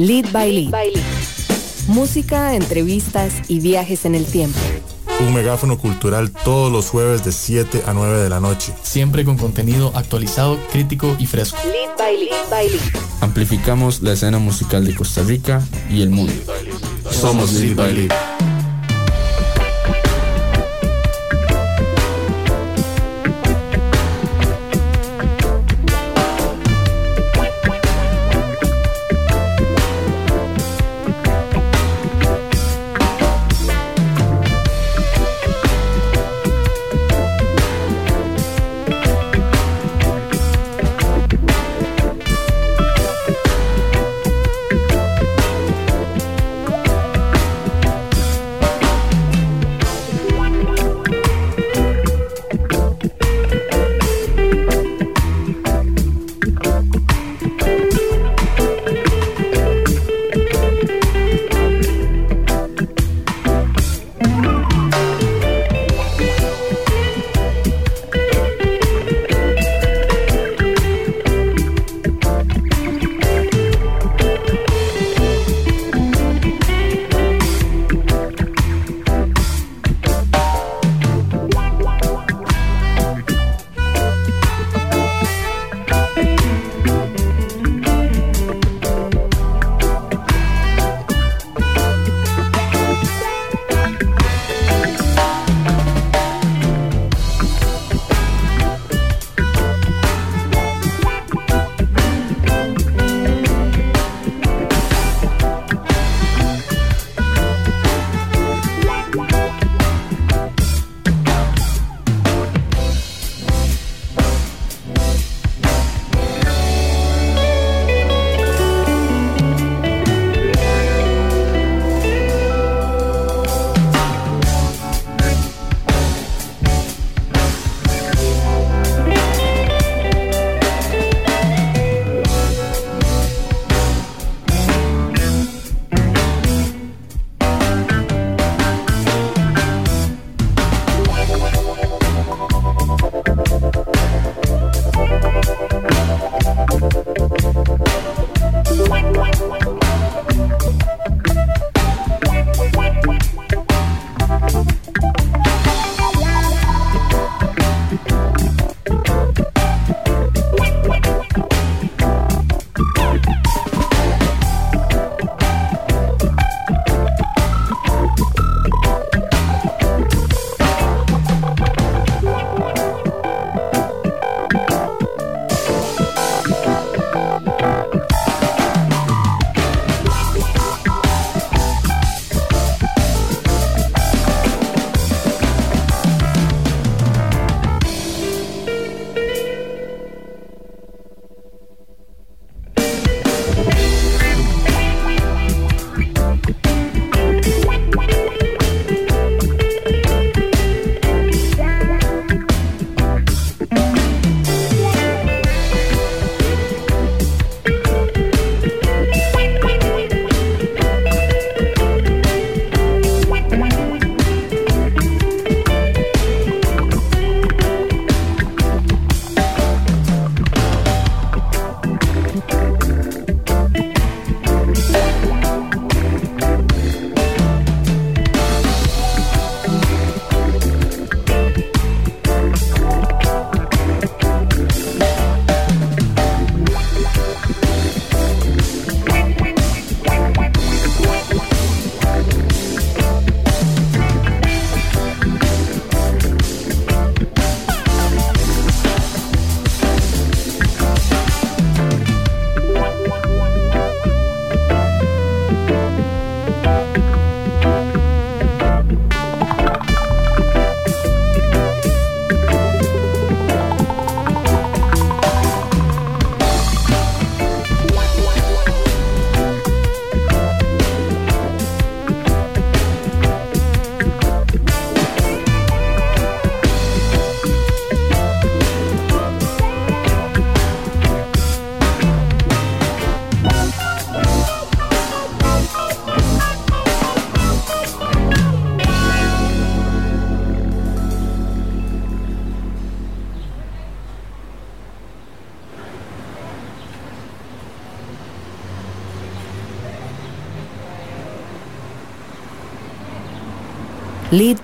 Lead by Lead. Música, entrevistas y viajes en el tiempo. Un megáfono cultural todos los jueves de 7 a 9 de la noche. Siempre con contenido actualizado, crítico y fresco. Lead by Lead. by lead. Amplificamos la escena musical de Costa Rica y el mundo. Somos Lead by Lead.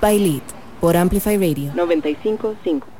By Lead por Amplify Radio 955.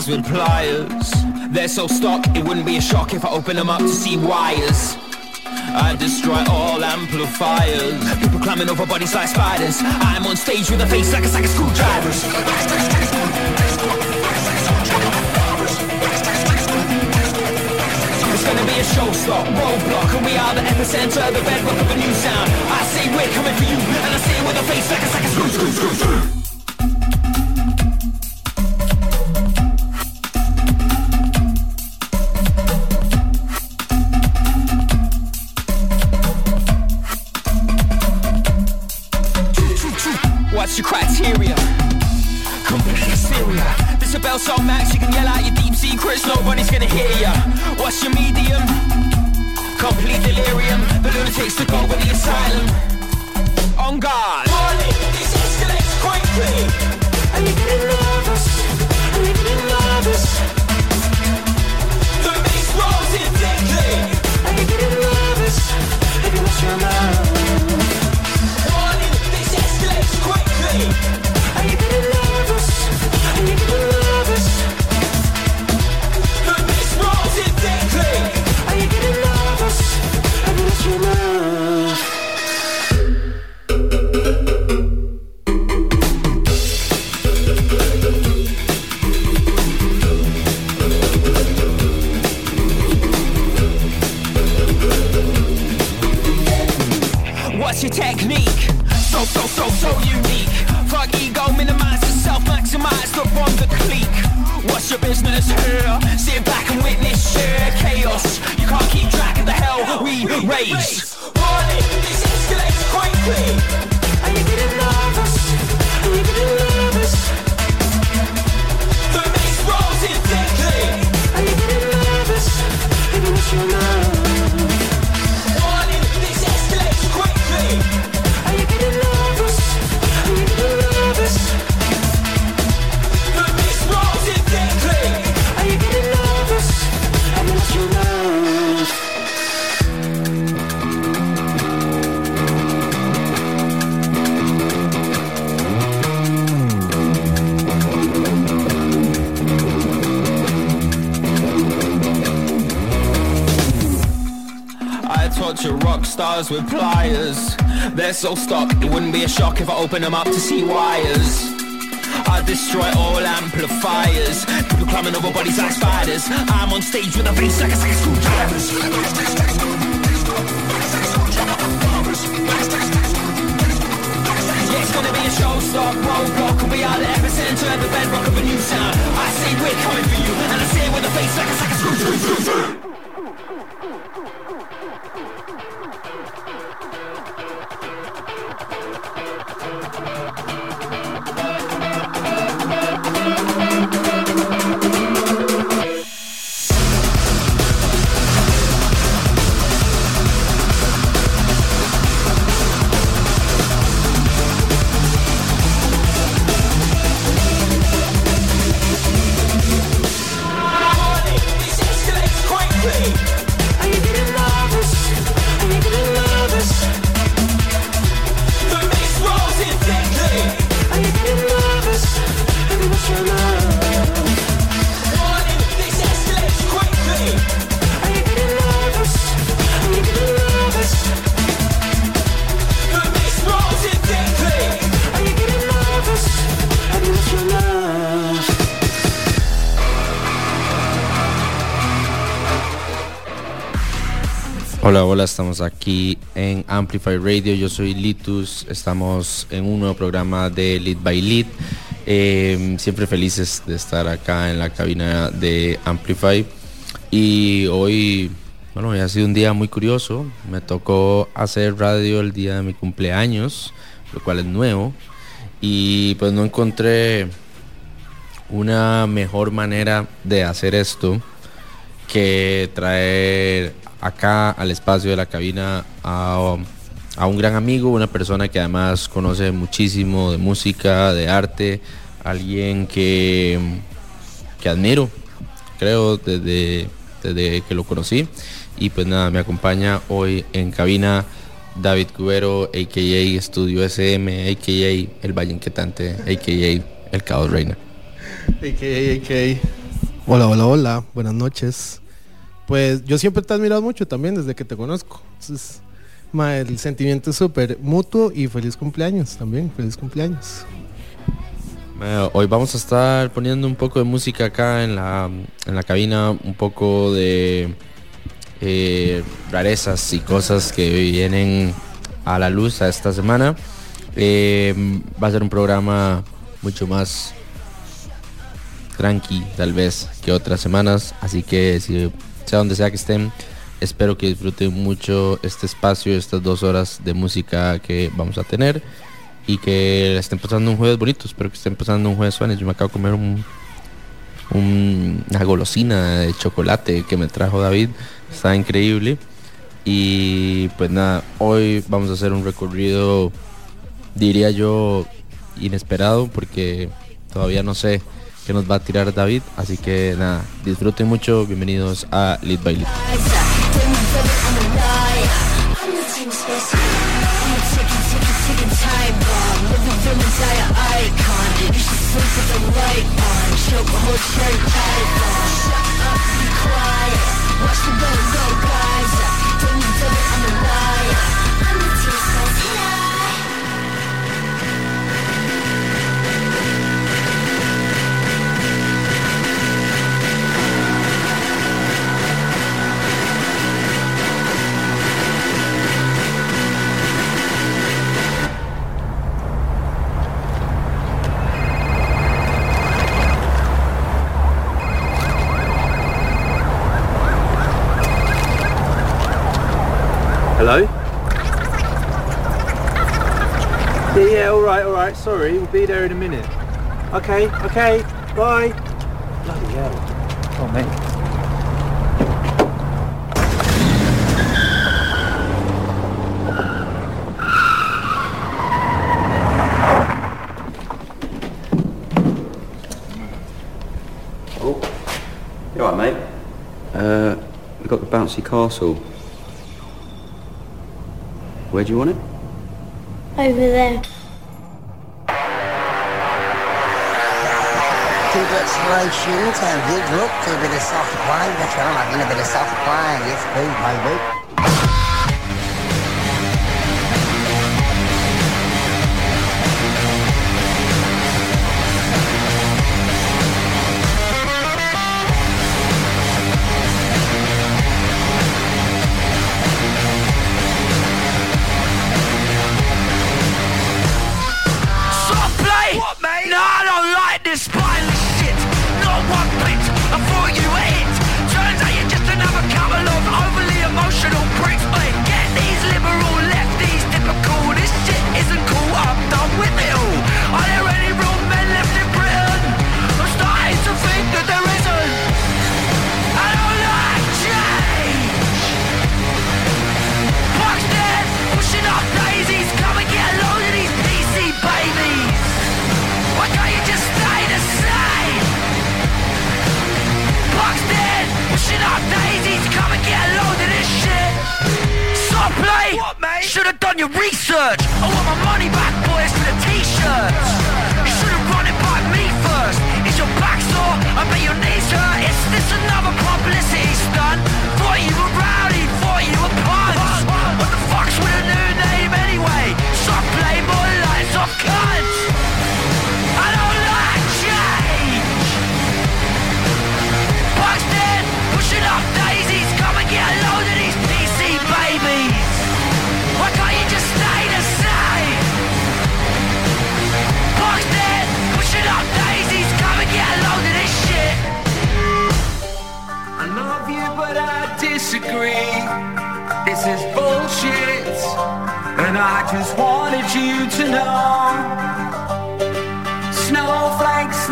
Stars with pliers. They're so stuck, it wouldn't be a shock if I open them up to see wires. I destroy all amplifiers. People climbing over bodies like spiders. I'm on stage with a face like a sack of screwdrivers. It's gonna be a showstop, roadblock, and we are the epicenter, the bedrock of a new sound. I say we're coming for you, and I say it with a face like a sack of screw, screw, screw, screw. Stars with pliers. They're so stuck, it wouldn't be a shock if I open them up to see wires. I destroy all amplifiers. People climbing over bodies like spiders. I'm on stage with a bass like a of screwdrivers. It's gonna be a showstop, roadblock. Be out the epicenter at the bedrock of a new sound. I say we're coming for you, and I say it with a face like a sack of screwdrivers. Estamos aquí en Amplify Radio. Yo soy Litus. Estamos en un nuevo programa de Lead by Lead. Eh, siempre felices de estar acá en la cabina de Amplify. Y hoy, bueno, hoy ha sido un día muy curioso. Me tocó hacer radio el día de mi cumpleaños, lo cual es nuevo. Y pues no encontré una mejor manera de hacer esto que traer acá al espacio de la cabina a, a un gran amigo, una persona que además conoce muchísimo de música, de arte, alguien que, que admiro, creo, desde, desde que lo conocí. Y pues nada, me acompaña hoy en cabina David Cubero, a.k.a. Estudio SM, a.k.a. El Valle Inquietante, a.k.a. El Caos Reina. AKA, AKA. Hola, hola, hola. Buenas noches. Pues yo siempre te he admirado mucho también desde que te conozco. Entonces, el sentimiento es súper mutuo y feliz cumpleaños también. Feliz cumpleaños. Hoy vamos a estar poniendo un poco de música acá en la, en la cabina, un poco de eh, rarezas y cosas que vienen a la luz a esta semana. Eh, va a ser un programa mucho más tranqui, tal vez, que otras semanas. Así que si sea donde sea que estén, espero que disfruten mucho este espacio, estas dos horas de música que vamos a tener y que estén pasando un jueves bonito. Espero que estén pasando un jueves suanes. Yo me acabo de comer un, un- una golosina de chocolate que me trajo David. Está increíble. Y pues nada, hoy vamos a hacer un recorrido, diría yo, inesperado porque todavía no sé que nos va a tirar David. Así que nada, disfruten mucho. Bienvenidos a Lead by Lead. Shut up, be quiet. Hello? Yeah, yeah, alright, alright, sorry, we'll be there in a minute. Okay, okay, bye. Bloody hell. Oh, mate. Oh, you alright, mate? Uh, we've got the bouncy castle. Where do you want it? Over there. Congratulations and good luck to a bit of self-applying. That's right, I'm having a bit of self-applying. Yes, please, baby.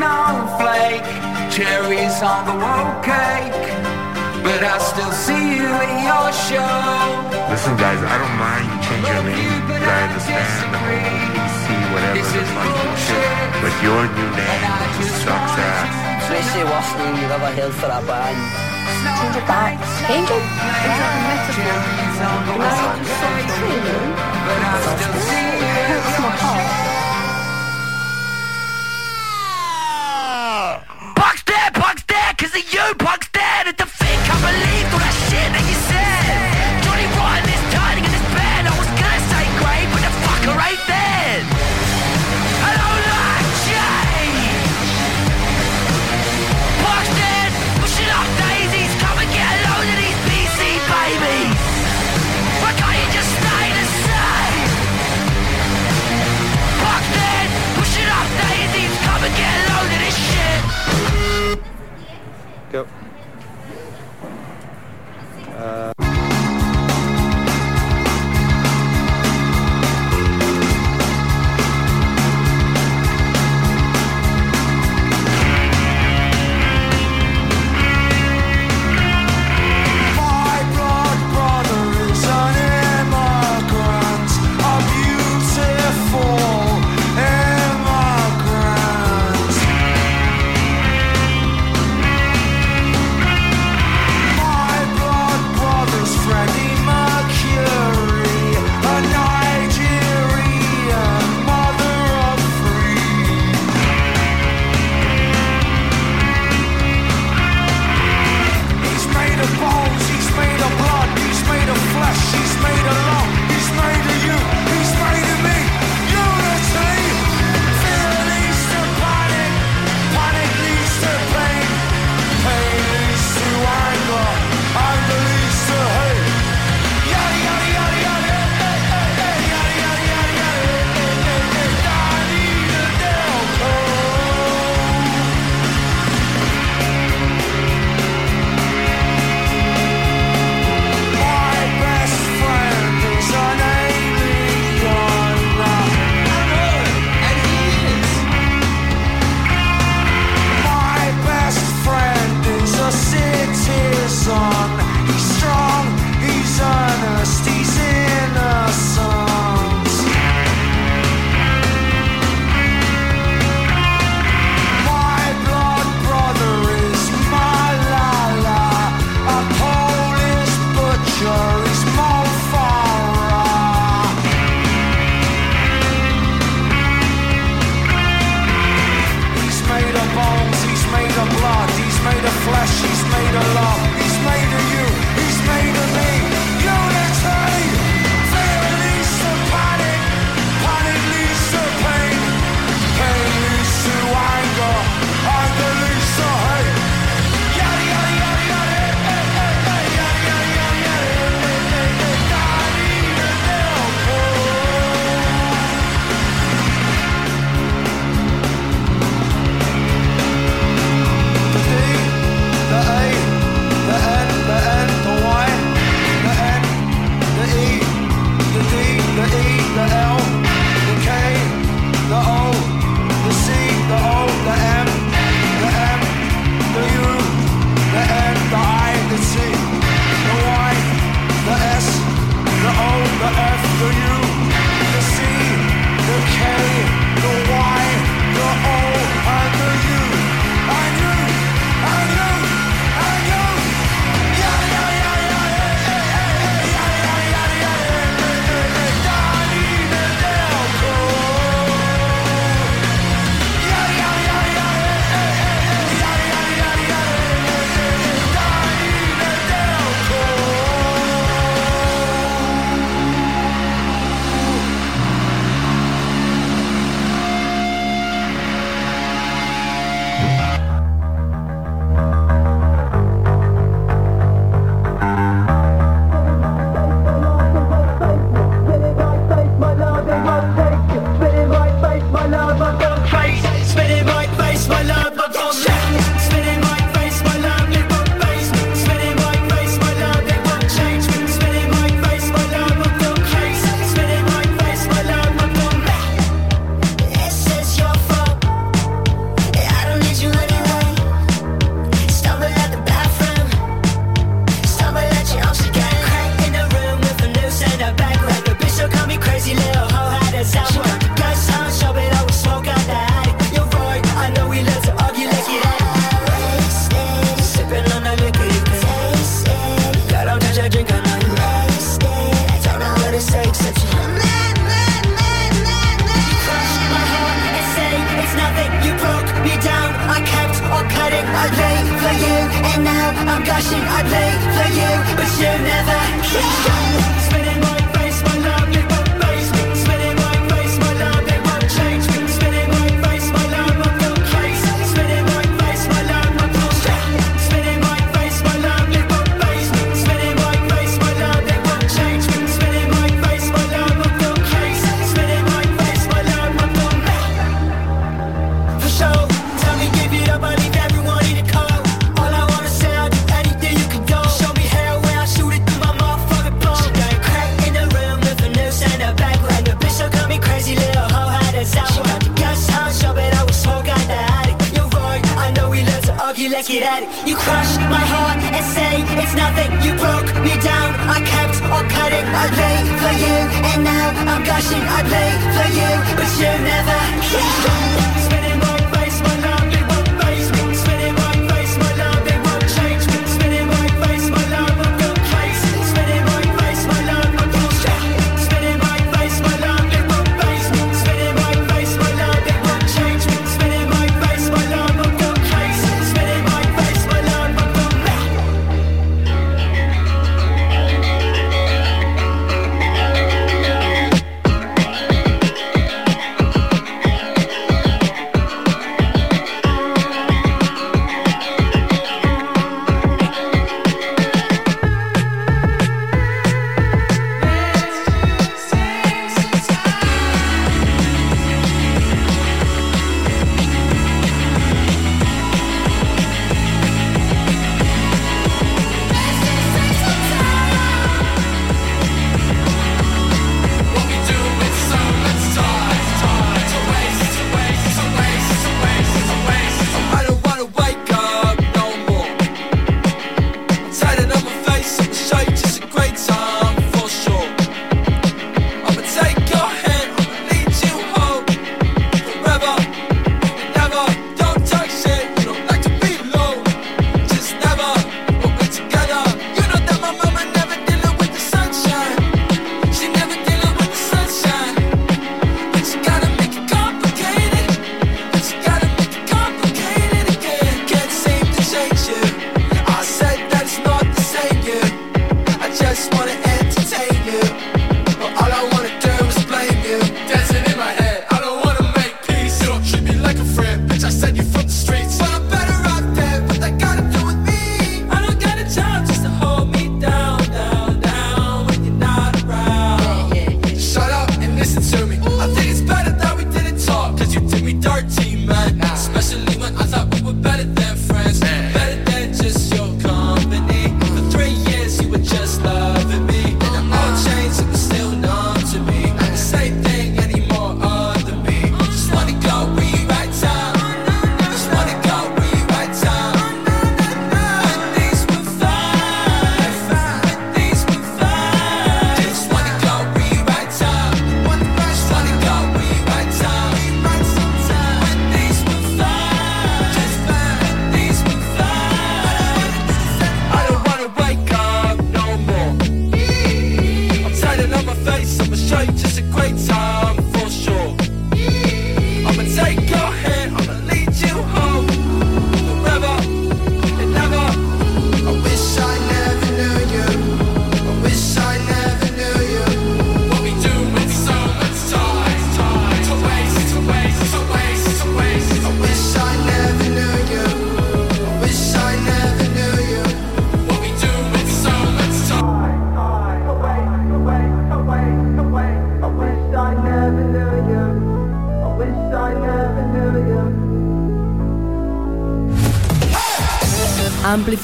Snowflake, snowflake, cherries on the road cake. But I still see you in your show. Listen, guys, I don't mind you change your name, but I understand the whole PC, whatever, the fun bullshit. But your new name sucks ass. Especially worst name you've ever heard for a band. Change it back. Change it? Is that a metaphor? Am I just so true? Hurts my heart. Buck's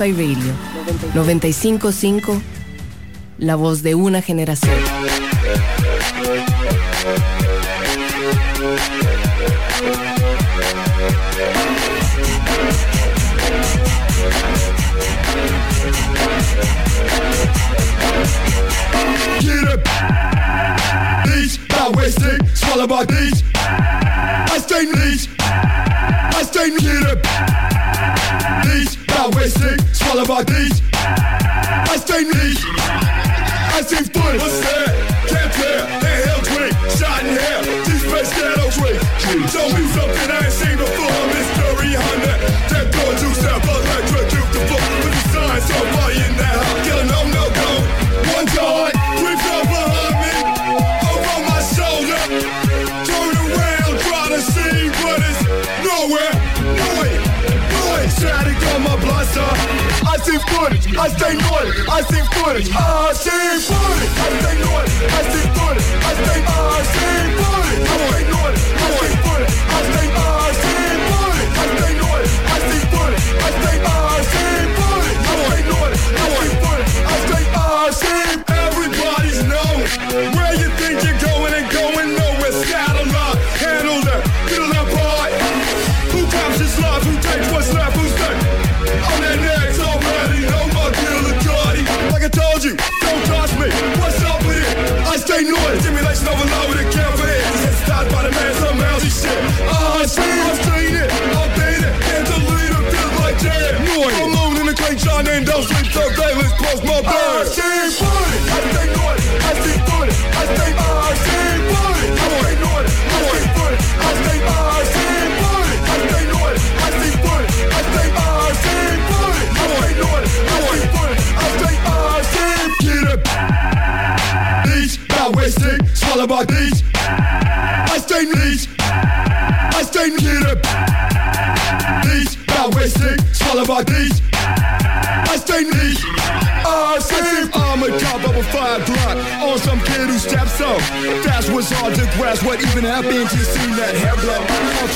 Spotify Radio. 955, la voz de una generación. wasting, swallow my teeth. I stay Licht, I see voll. Was der? Can't bear, der hält weg, Schaden These die Space Ghetto drink, Show me something I see footage, I stay dein I see footage. I see noise. I see footage. I see die Ah, I stay nicht. I save armored cop, I'm a five block up. That's what's hard to grasp. What even happened to see that hair blow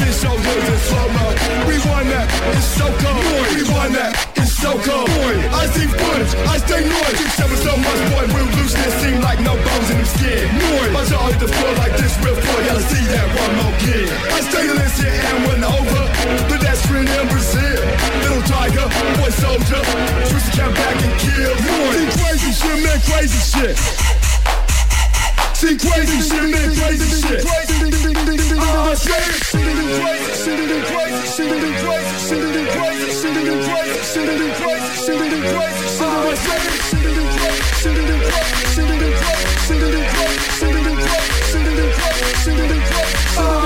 his shoulders in slow mo. We that. It's so cold. We won that. It's so cold. Boy, I see footage. I stay noise. You seven so much, boy. Real looseness seem like no bones in the skin. Noise. My jaw hit the floor like this real floor. Gotta see that one more kid. I stay listen and when over. The Pedestrian in Brazil. Little tiger, boy soldier. To come back and kill. Noise. Crazy shit, man. Crazy shit. See crazy shit, man. Crazy shit. Ah, shit. Nigga, crazy shit. See crazy shit, nigga, crazy shit. See crazy shit, nigga, crazy shit. See crazy shit, nigga, crazy shit. See crazy shit, nigga, crazy shit. See crazy shit, nigga, crazy shit. I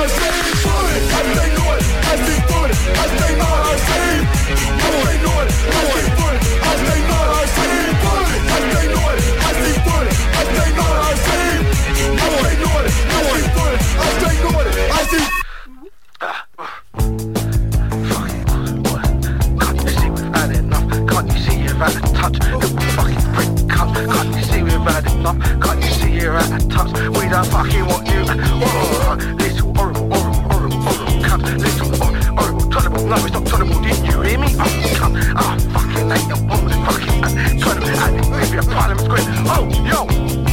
you see. Can't you see had enough? Can't you see you're out of touch? We don't fucking want you. Oh, little horrible, horrible, horrible, horrible. Little hor- horrible, terrible. No, it's not. Didn't you hear me? Oh. Ah, fucking bombs. Fucking a Square. Oh, yo.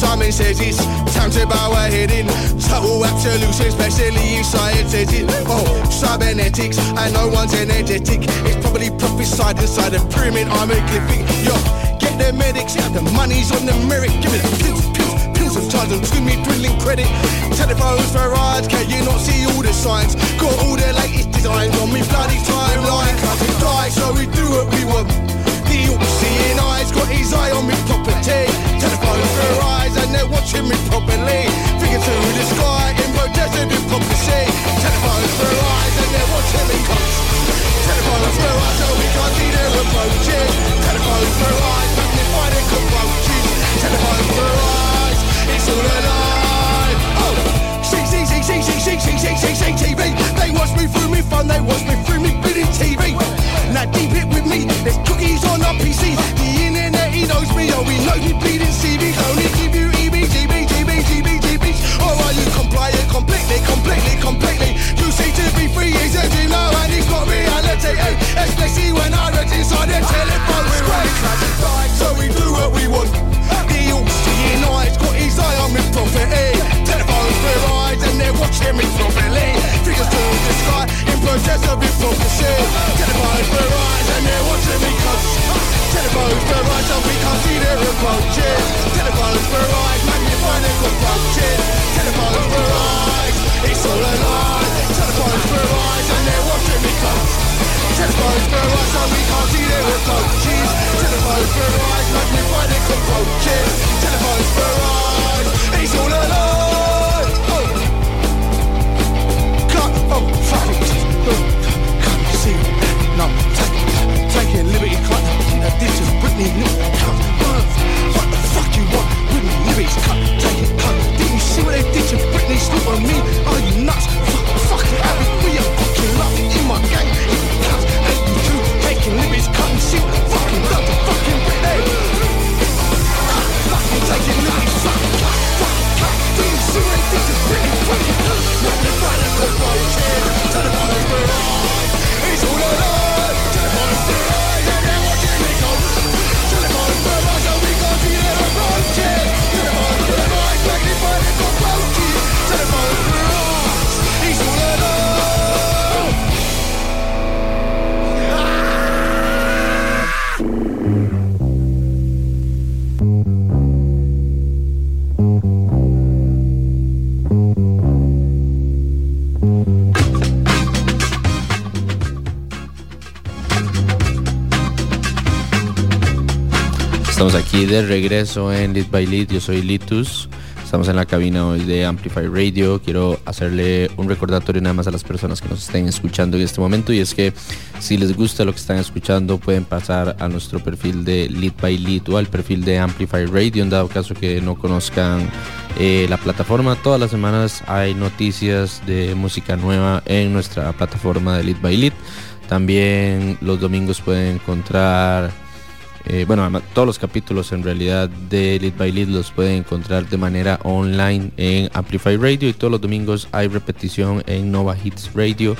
Simon says it's time to bow our head in. Total if science says it. Oh, cybernetics, and no one's energetic. It's probably prophesied inside the pyramid hieroglyphic. Yo, get the medics, yeah, the money's on the merit. Give me the pills, pills, pills and charge them to me, dwindling credit. Telephones for rides, can you not see all the signs? Got all the latest designs on me bloody timeline. Can't die, so we do what we want. The all-seeing eyes got his eye on me property. Telephones for eyes and they're watching me properly. Figure to the sky in of hypocrisy. Telephones for eyes and they're watching me coach. Telephones for eyes so we can't see their approaches. Telephones for eyes magnify their cockroaches. Telephones for eyes, it's all a lie. Oh, see, TV. They watch me through me fun, they watch me through me bidding TV. Now deep it with me, there's cookies on our PCs. The internet, he knows me, oh, he knows me bleeding CVs. Only give you EBGB, GB, GB, GBs. Or are you compliant completely, completely, completely? You to be free, you know, and he's got reality. Hey, especially when I read inside telephone. So we do what we want. The got his eye on me telephones eyes and they're watching me. Figures to the sky in process of. Telephones eyes and they're watching me coach. Telephones for eyes so we can't see their approaches. Telephones for eyes magnify their cockroaches. Telephones for eyes, it's all a lie. Telephones for eyes and they're watching me coach. Telephones for eyes so we can't see their approaches. Telephones for eyes magnify their cockroaches. Telephones for eyes, it's all a lie. Oh. Cut, oh, fuck. Oh, can't see? No, take, taking liberty, cut. Now this is Britney new. What the fuck you want? Britney lyrics cut tight, huh? Didn't you see what they did to Britney? Snoop on me? Are you nuts? Fuck, fucking Abby, we are fucking love in my gang. It counts taking shit. Fucking done to fucking Britney. Fucking taking lyrics, fuck, fuck. Did you see what they did to Britney? Britney, what they find at. Turn it on the all alone. Turn it on the. Aquí de regreso en Lit by Lit. Yo soy Litus. Estamos en la cabina hoy de Amplify Radio. Quiero hacerle un recordatorio nada más a las personas que nos estén escuchando en este momento y es que si les gusta lo que están escuchando pueden pasar a nuestro perfil de Lit by Lit o al perfil de Amplify Radio en dado caso que no conozcan eh, la plataforma. Todas las semanas hay noticias de música nueva en nuestra plataforma de Lit by Lit. También los domingos pueden encontrar eh, bueno, todos los capítulos en realidad de Lead by Lead los pueden encontrar de manera online en Amplify Radio y todos los domingos hay repetición en Nova Hits Radio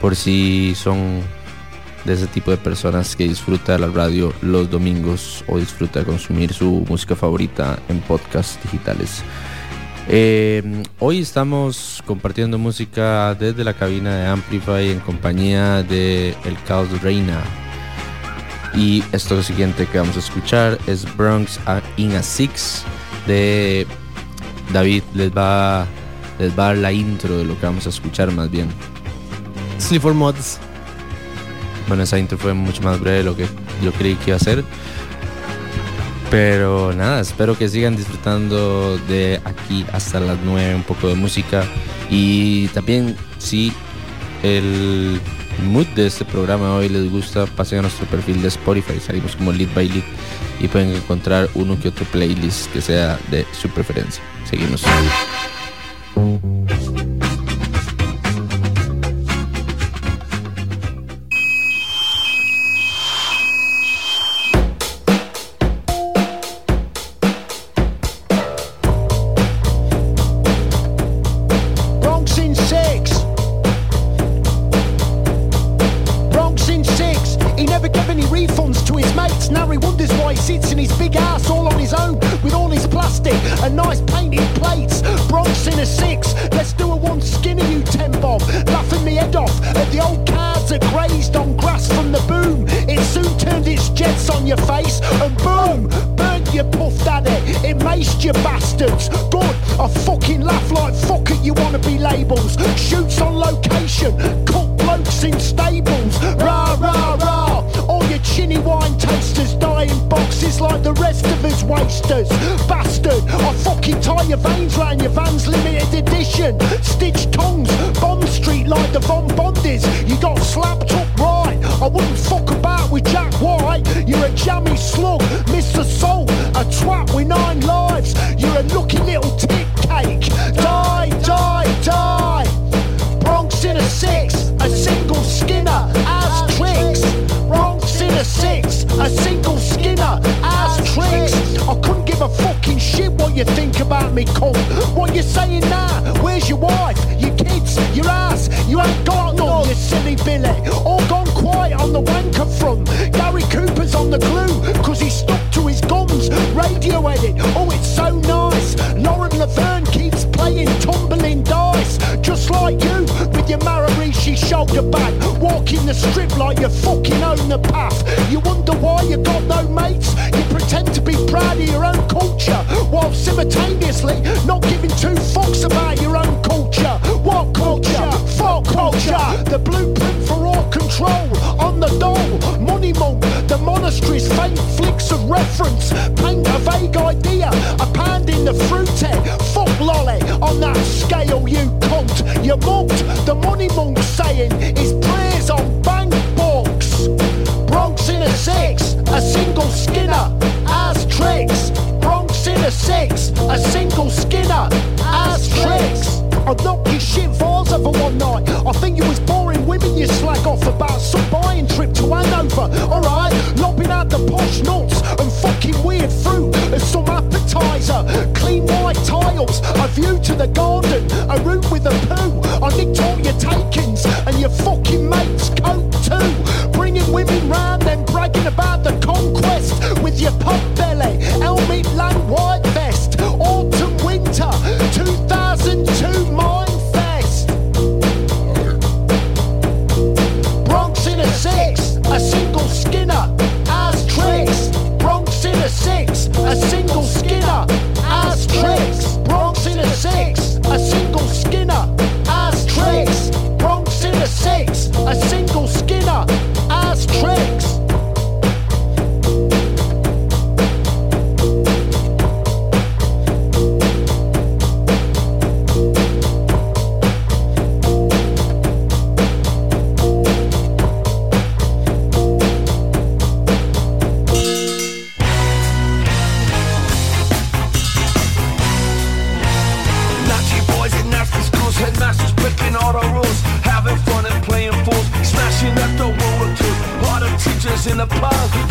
por si son de ese tipo de personas que disfruta la radio los domingos o disfruta consumir su música favorita en podcasts digitales. Eh, hoy estamos compartiendo música desde la cabina de Amplify en compañía de El Caos Reina, y esto siguiente que vamos a escuchar es Bronx in a Six de David. Les va, les va a dar la intro de lo que vamos a escuchar más bien. Sleep for Mods. Bueno, esa intro fue mucho más breve de lo que yo creí que iba a ser. Pero nada, espero que sigan disfrutando de aquí hasta las 9 un poco de música. Y también si el mood de este programa hoy les gusta, pasen a nuestro perfil de Spotify, salimos como Lead by Lead y pueden encontrar uno que otro playlist que sea de su preferencia. Seguimos. Your veins round your van's limited edition. Stitch tongues. Bond Street like the Von Bondies. You got slapped up right. I wouldn't fuck about with Jack White. You're a jammy slug, me. What you saying now? Where's your wife, your kids, your ass? You ain't got none, you silly Billy. All gone quiet on the wanker front. Gary Cooper's on the glue, cause he stuck to his gums. Radio edit, oh it's so nice. Lauren Laverne keeps playing tumbling dice. Just like you, with your Maharishi shoulder bag. Walking the strip like you fucking own the path. You wonder why you got no mates? Simultaneously not giving two fucks about your own culture. What culture? Fuck culture. The blueprint for all control. On the dole, money monk, the monastery's faint flicks of reference. Paint a vague idea, a pound in the fruity. Fuck lolly on that scale, you cunt. You monked the money monk saying his view to the garden, a room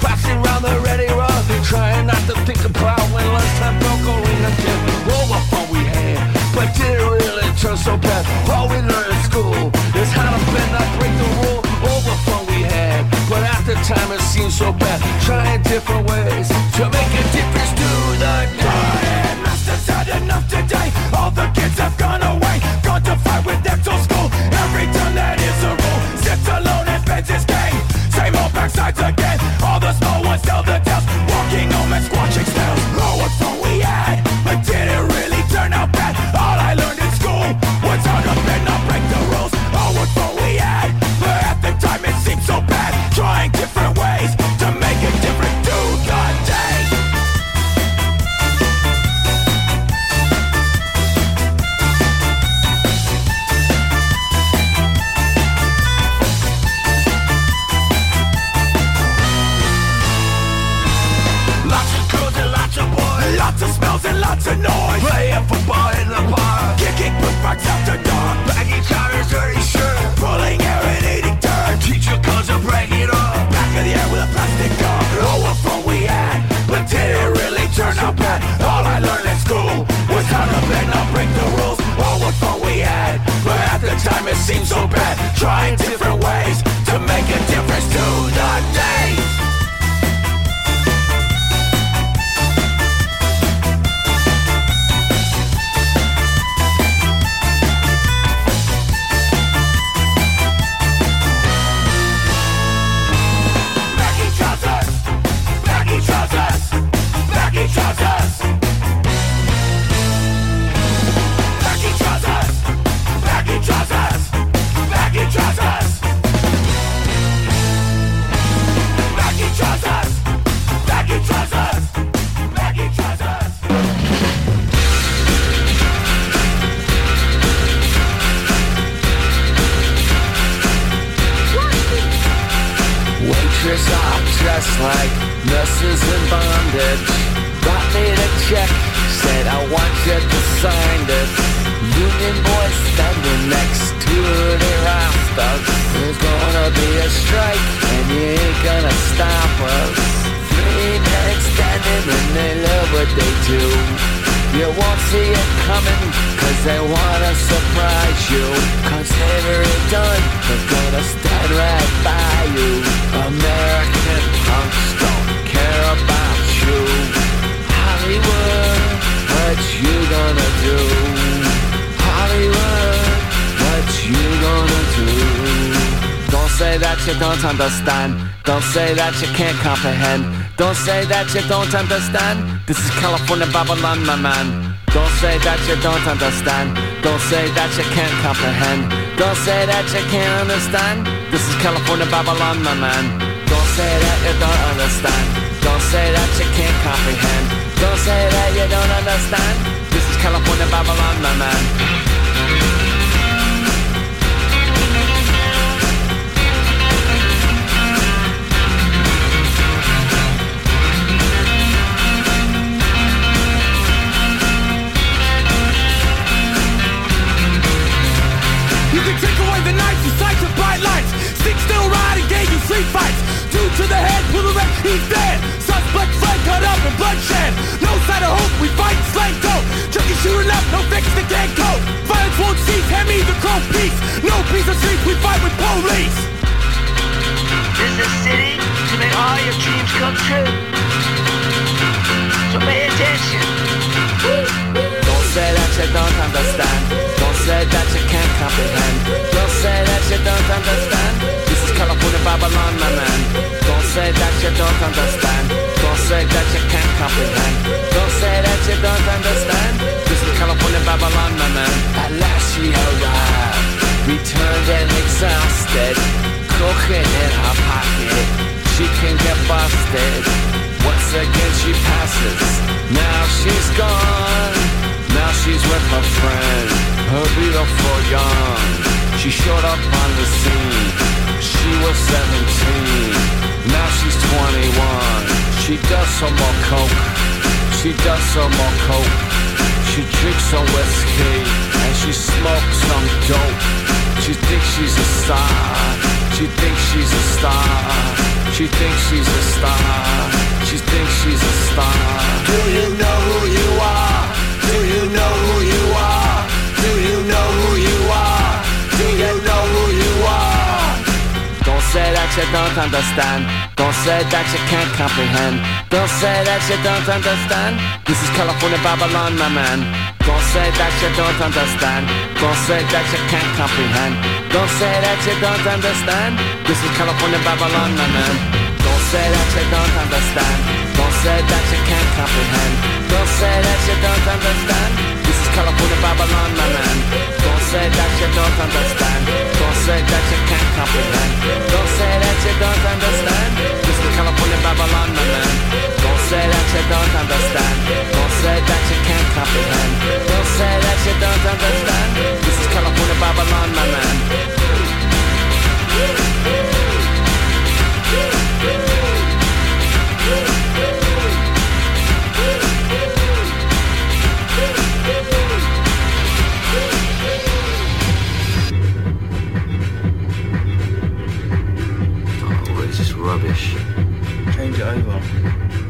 passing round the ready trying not to think about when lunchtime broke we had, but did it really turn so bad? All we learned in school is how to bend, break the rule. All the fun we had, but at the time it seemed so bad. Trying different ways to make a difference to the day. Masters had enough today. All the kids have gone away, gone to fight with them till school. Every time that is a rule, sits alone and bends his game. Same old backsides again. The small ones tell the Trying different that you don't understand. This is California Babylon, my man. Don't say that you don't understand. Don't say that you can't comprehend. Don't say that you can't understand. This is California Babylon, my man. Don't say that you don't understand. Don't say that you can't comprehend. Don't say that you don't understand. This is California Babylon, my man. Lights. Stick still ride, engage in street fights. Two to the head, pull the red, he's dead. Suspect fled, cut up and bloodshed. No sign of hope, we fight and slang dope. Junkie shooting up, no fix that can't cope. Violence won't cease, hand me the crow piece. No piece of streets, we fight with police. This is a city to make all your dreams come true. So pay attention. Don't say that you don't understand. That you can't comprehend. Don't say that you don't understand. This is California Babylon, my man. Don't say that you don't understand. Don't say that you can't comprehend. Don't say that you don't understand. This is California Babylon, my man. At last she arrived, returned and exhausted. Cooking in her pocket, she can get busted. Once again she passes, now she's gone. Now she's with her friend, her beautiful young. She showed up on the scene. She was 17. Now she's 21. She does some more coke. She does some more coke. She drinks some whiskey and she smokes some dope. She thinks she's a star. She thinks she's a star. She thinks she's a star. She thinks she's a star. Do you know who you are? Do you know who you are? Do you know who you are? Do you know who you are? Don't say that you don't understand. Don't say that you can't comprehend. Don't say that you don't understand. This is California Babylon, my man. Don't say that you don't understand. Don't say that you can't comprehend. Don't say that you don't understand. This is California Babylon, my man say that you don't understand. Don't say that you can't comprehend. Don't say that you don't understand. This is California Babylon, my man. Don't say that you don't understand. Don't say that you can't comprehend. Don't say that you don't understand. This is California Babylon, my man. Don't say that you don't understand. Don't say that you can't comprehend. Don't say that you don't understand. This is California Babylon, my man. Yeah. rubbish. Change it over.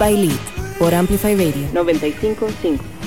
by Lead por Amplify Radio 955.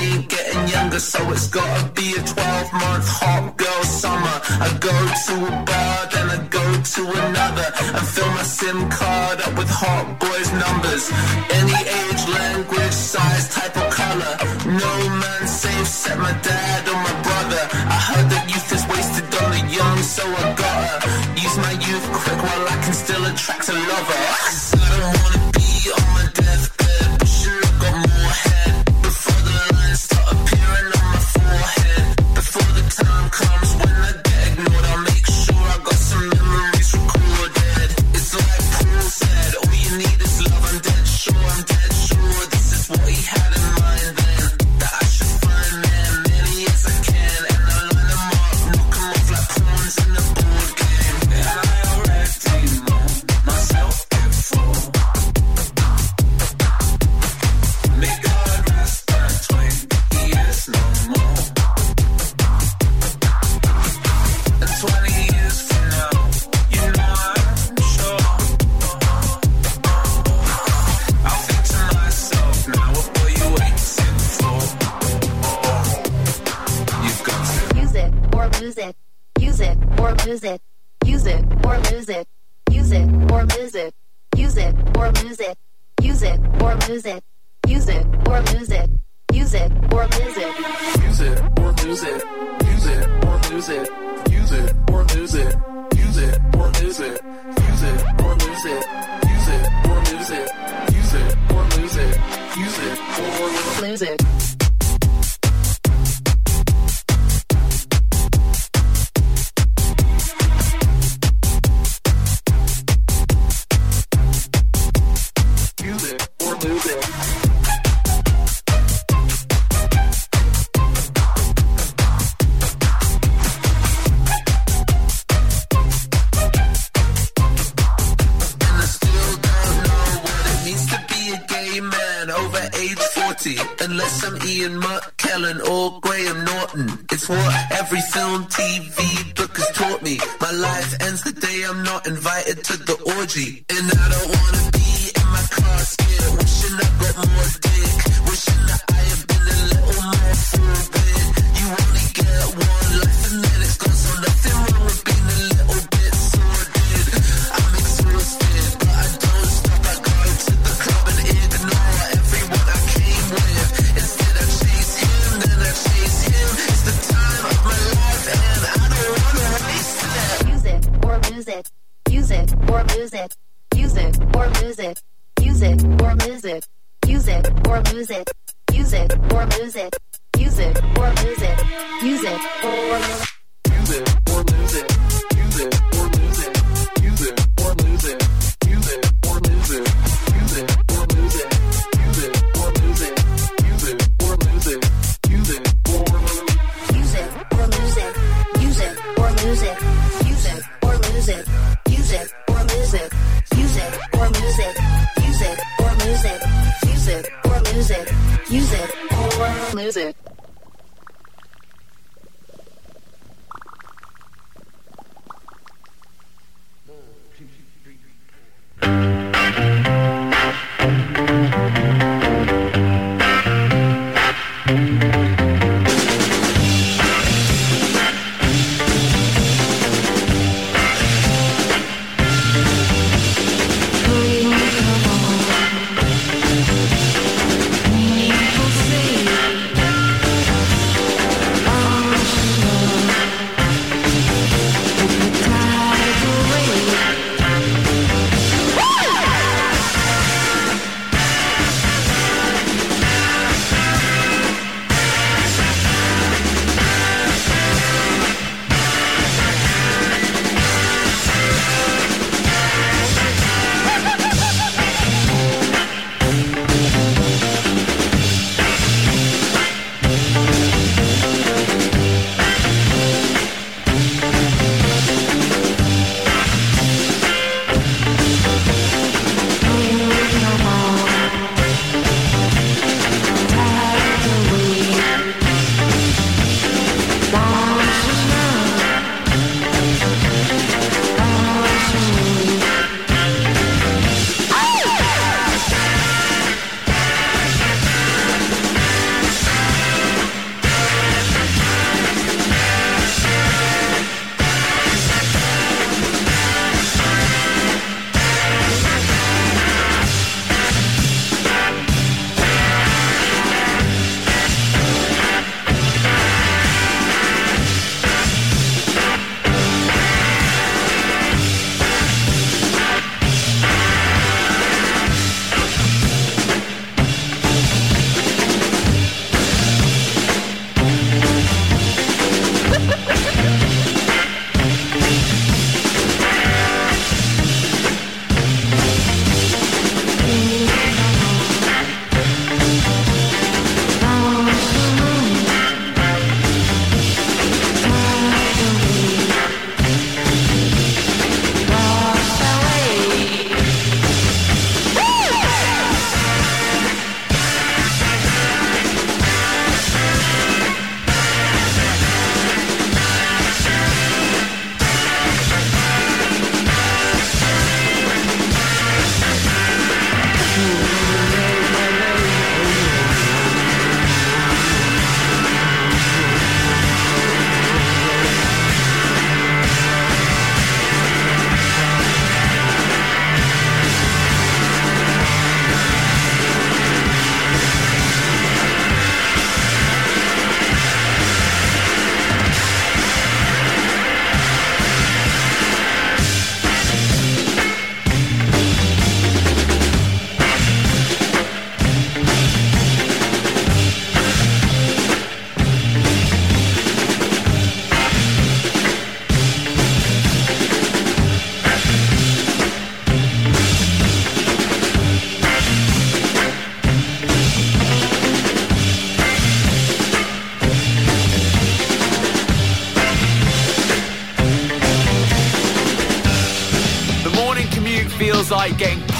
ain't getting younger, so it's gotta be a 12 month hot girl summer. I go to a bar, then I go to another, and fill my SIM card up with hot boys' numbers. Any age, language, size, type, or color. No man safe, set my dad or my brother. I heard that youth is wasted on the young, so I gotta use my youth quick while I can still attract a lover.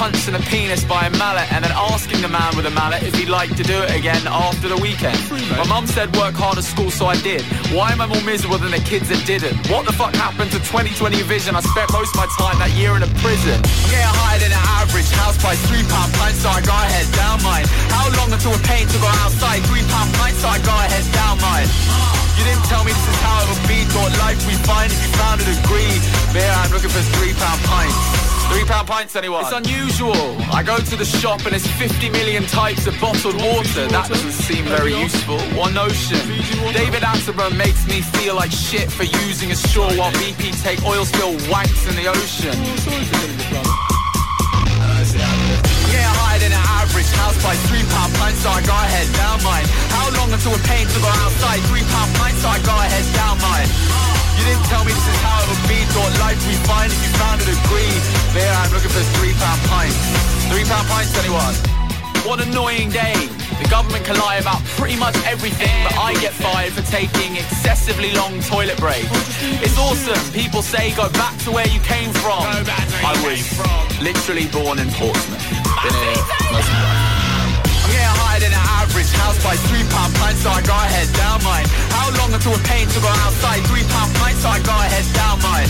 Like getting punched in the penis by a mallet and then asking the man with a mallet if he'd like to do it again after the weekend. My mum said work hard at school, so I did. Why am I more miserable than the kids that didn't? What the fuck happened to 2020 vision? I spent most of my time that year in a prison. I'm getting higher than an average. House price three pound pints, so I got head down mine. How long until we're paying to go outside? Three pound pints, so I got head down mine. You didn't tell me this is how it would be. Thought life would be fine if you found a degree. Yeah, I'm looking for three pound pints. Three pound pints, anyone? It's unusual. I go to the shop and there's 50 million types of bottled water. That doesn't seem very useful. One Ocean. David Attenborough makes me feel like shit for using a straw while BP take oil spill wanks in the ocean. Yeah, higher than an average house price, three pound pints, so I got head down mine. How long until we're paying to go outside? Three pound pints, so I got head down mine. You didn't tell me this is how it would be. Thought life would be fine if you found a degree. Yeah, I'm looking for three pound pints. Three pound pints, anyone? What an annoying day. The government can lie about pretty much everything, but I get fired for taking excessively long toilet breaks. It's awesome. People say go back to where you came from. I was literally born in Portsmouth. Average house by three pound pints, so I got head down mine. How long until we're paying to go outside? Three pound pints, so I got head down mine.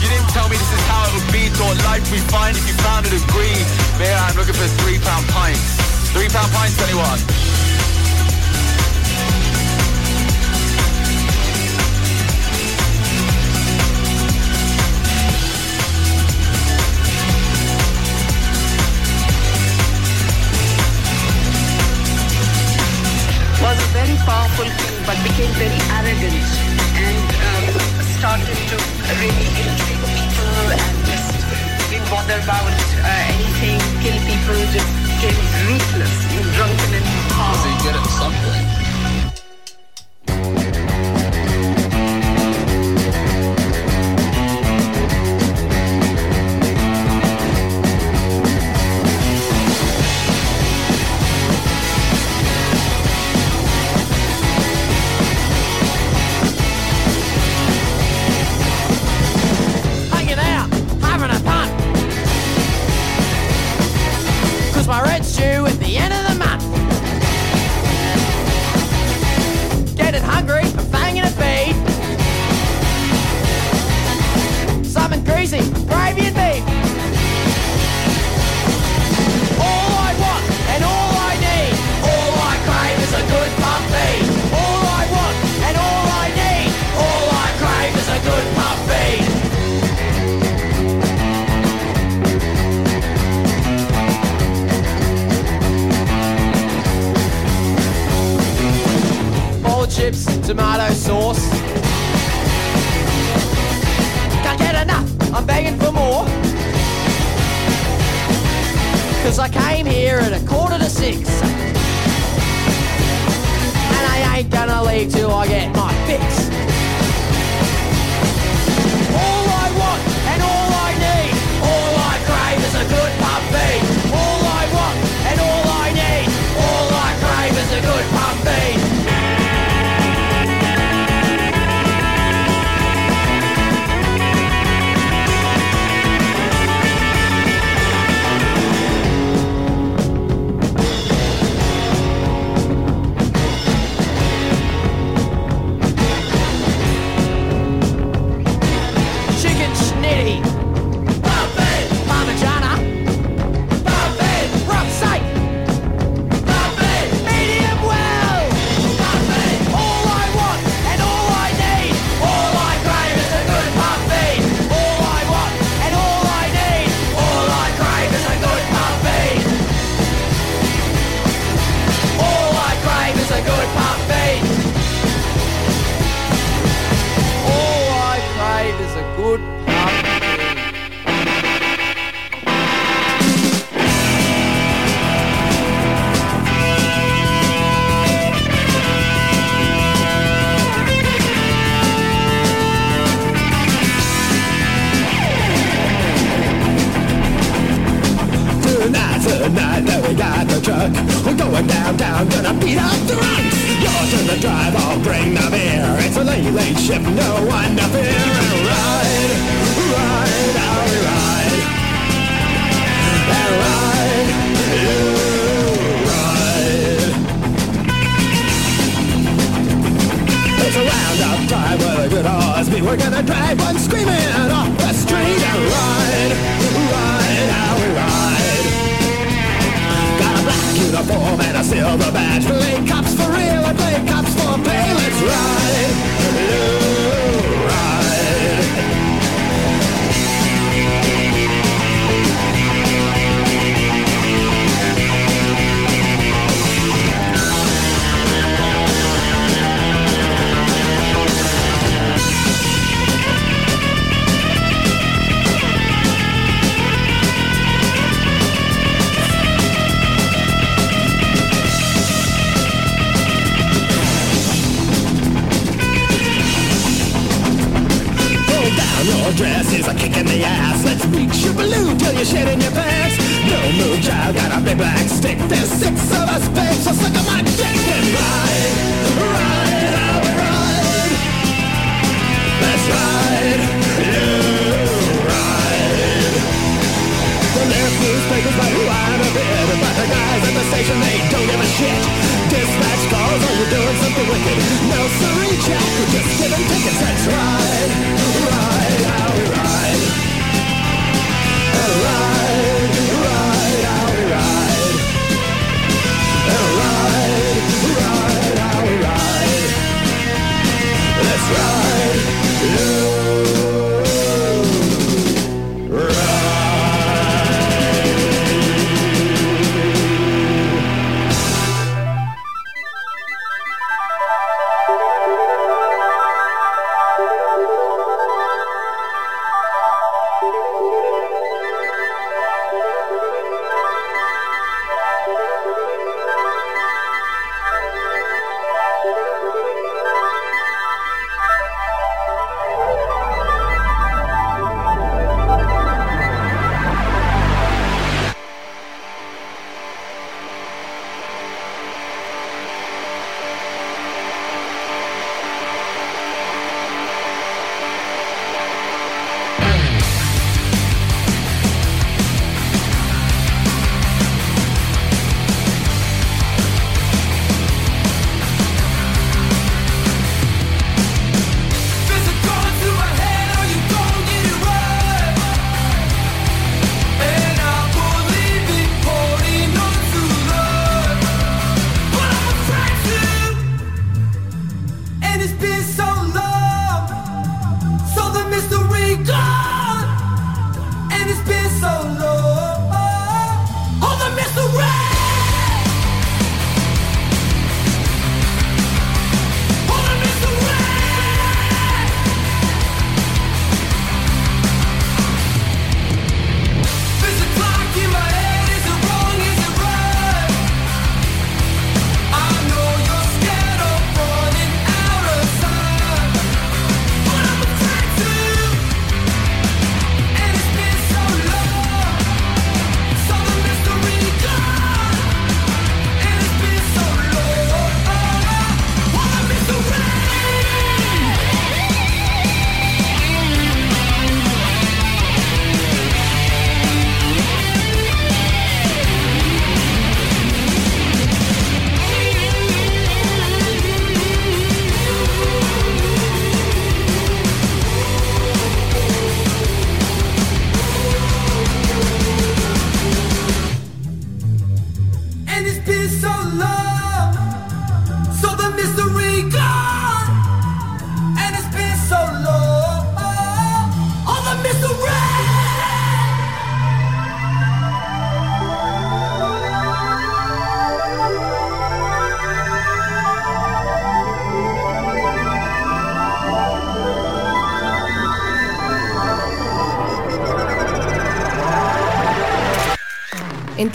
You didn't tell me this is how it would be. Thought life be fine if you found a degree. Yeah, I'm looking for three pound pints. Three pound pints, anyone? Powerful king but became very arrogant and um, started to really intrigue people and just didn't bother about uh, anything, kill people, just became ruthless, drunken and Was he good at something? Due at the end of the month. Getting hungry, I'm fanging a feed. Something greasy, gravy Cause I came here at a quarter to six. And I ain't gonna leave till I get my fix.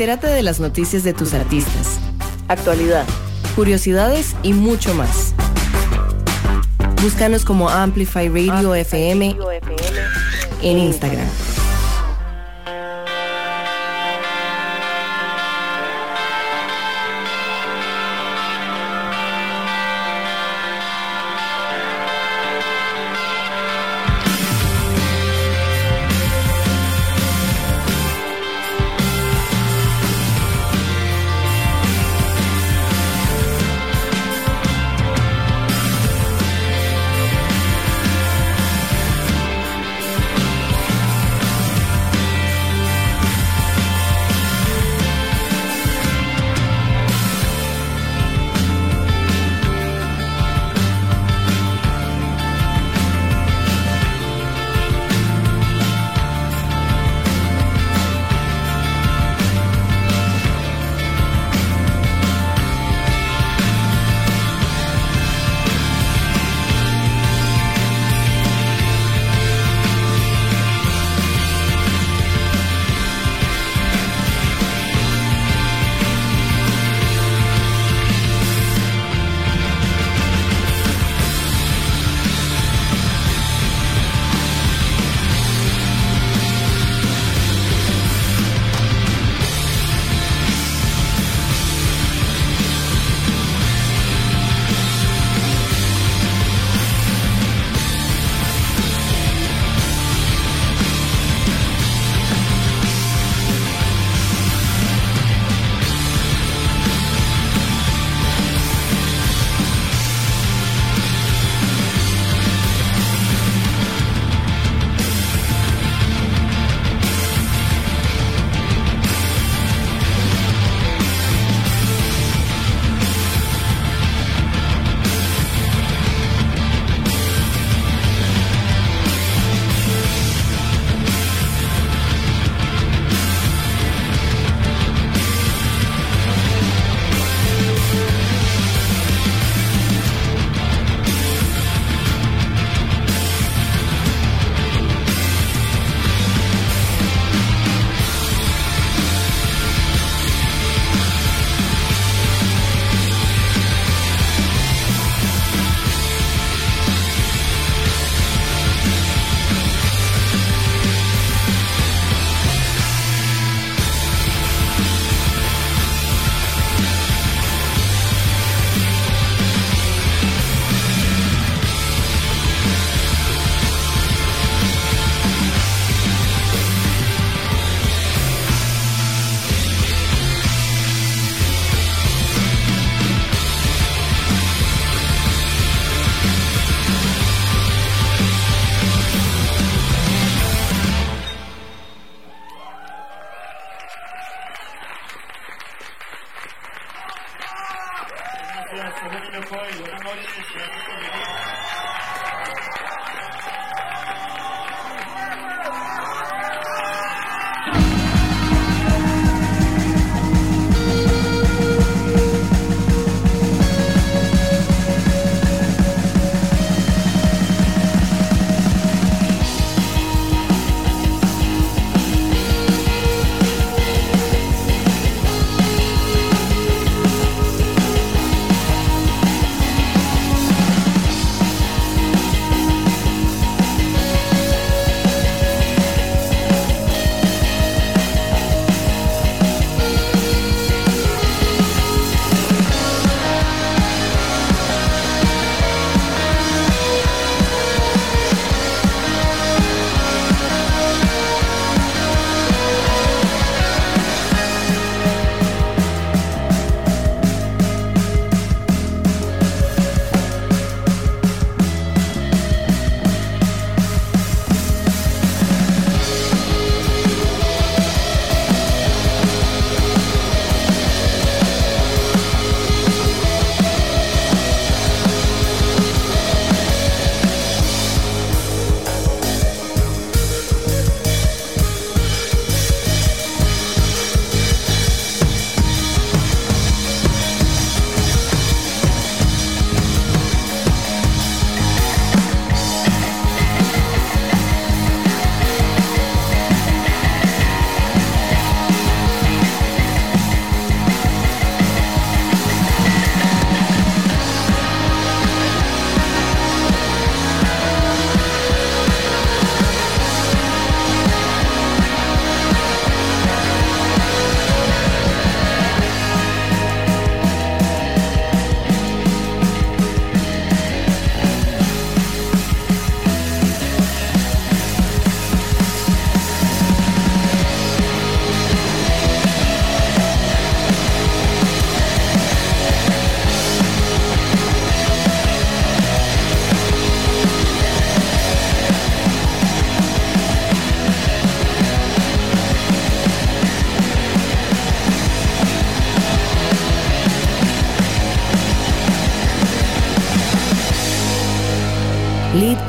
Entérate de las noticias de tus artistas. Actualidad. Curiosidades y mucho más. Búscanos como Amplify Radio, Radio FM en Instagram.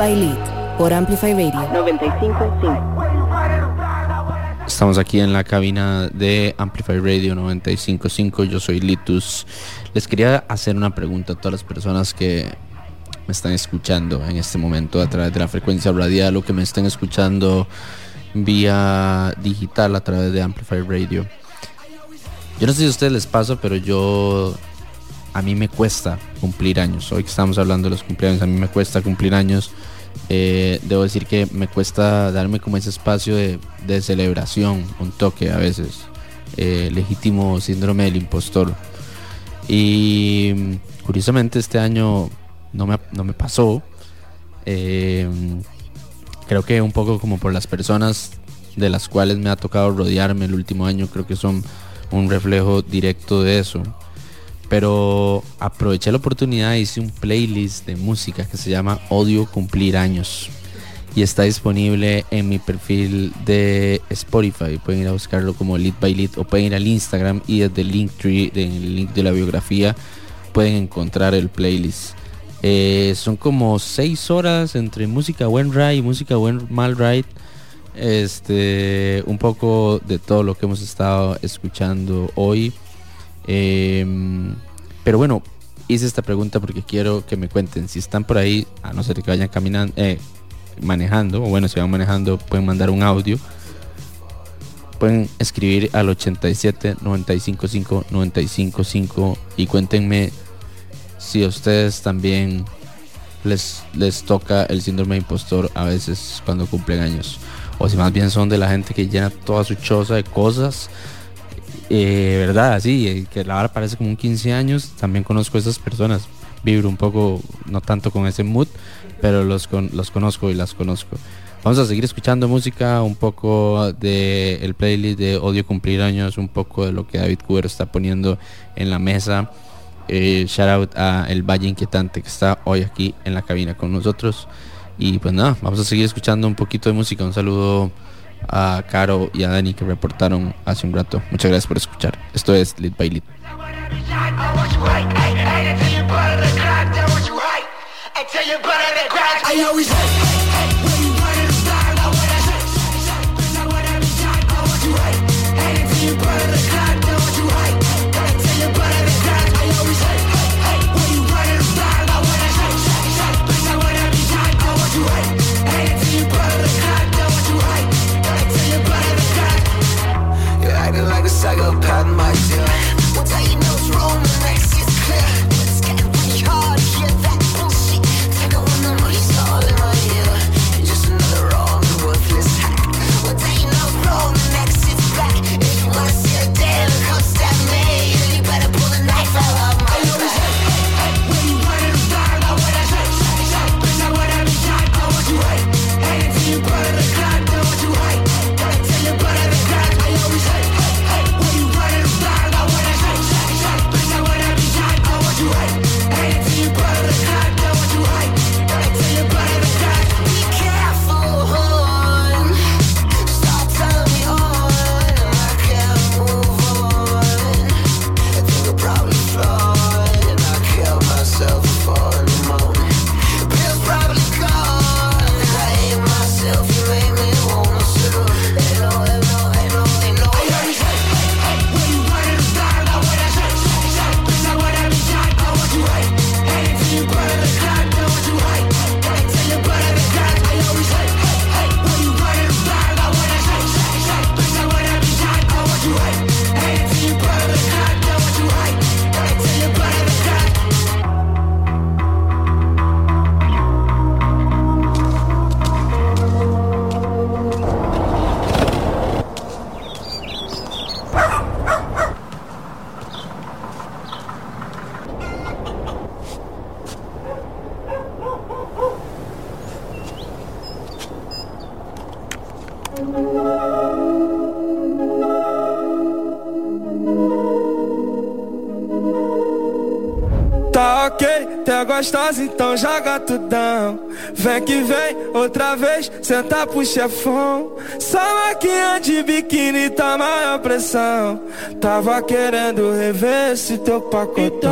By Lead por Amplify Radio 955. Estamos aquí en la cabina de Amplify Radio 955. Yo soy Litus. Les quería hacer una pregunta a todas las personas que me están escuchando en este momento a través de la frecuencia radial o que me estén escuchando vía digital a través de Amplify Radio. Yo no sé si a ustedes les pasa, pero yo a mí me cuesta cumplir años. Hoy que estamos hablando de los cumpleaños, a mí me cuesta cumplir años. Eh, debo decir que me cuesta darme como ese espacio de, celebración, un toque a veces. Eh, legítimo síndrome del impostor. Y mm, curiosamente este año no me, no me pasó. Eh, creo que un poco como por las personas de las cuales me ha tocado rodearme el último año, creo que son un reflejo directo de eso pero aproveché la oportunidad y hice un playlist de música que se llama Odio Cumplir Años y está disponible en mi perfil de Spotify. Pueden ir a buscarlo como Lead by Lead o pueden ir al Instagram y desde Linktree, el link de la biografía, pueden encontrar el playlist. Eh, son como 6 horas entre música buen ride y música buen mal ride. Este, un poco de todo lo que hemos estado escuchando hoy. Em, pero bueno, hice esta pregunta porque quiero que me cuenten si están por ahí, a no ser que vayan caminando, eh, manejando, o bueno, si van manejando, pueden mandar un audio. Pueden escribir al 87 955 955 y cuéntenme si a ustedes también les, les toca el síndrome de impostor a veces cuando cumplen años. O si más bien son de la gente que llena toda su choza de cosas eh, ¿verdad? Así, eh, que la hora parece como un 15 años. También conozco a esas personas. Vibro un poco, no tanto con ese mood, pero los, con, los conozco y las conozco. Vamos a seguir escuchando música, un poco de el playlist de Odio Cumplir Años, un poco de lo que David Cooper está poniendo en la mesa. Eh, shout out a El Valle Inquietante que está hoy aquí en la cabina con nosotros. Y pues nada, vamos a seguir escuchando un poquito de música. Un saludo a Caro y a Dani que reportaron hace un rato. Muchas gracias por escuchar. Esto es Lead by Lead. gostosa, então joga tudão. Vem que vem, outra vez, senta pro chefão. Só maquinha de biquíni tá maior pressão. Tava querendo rever esse teu pacotão.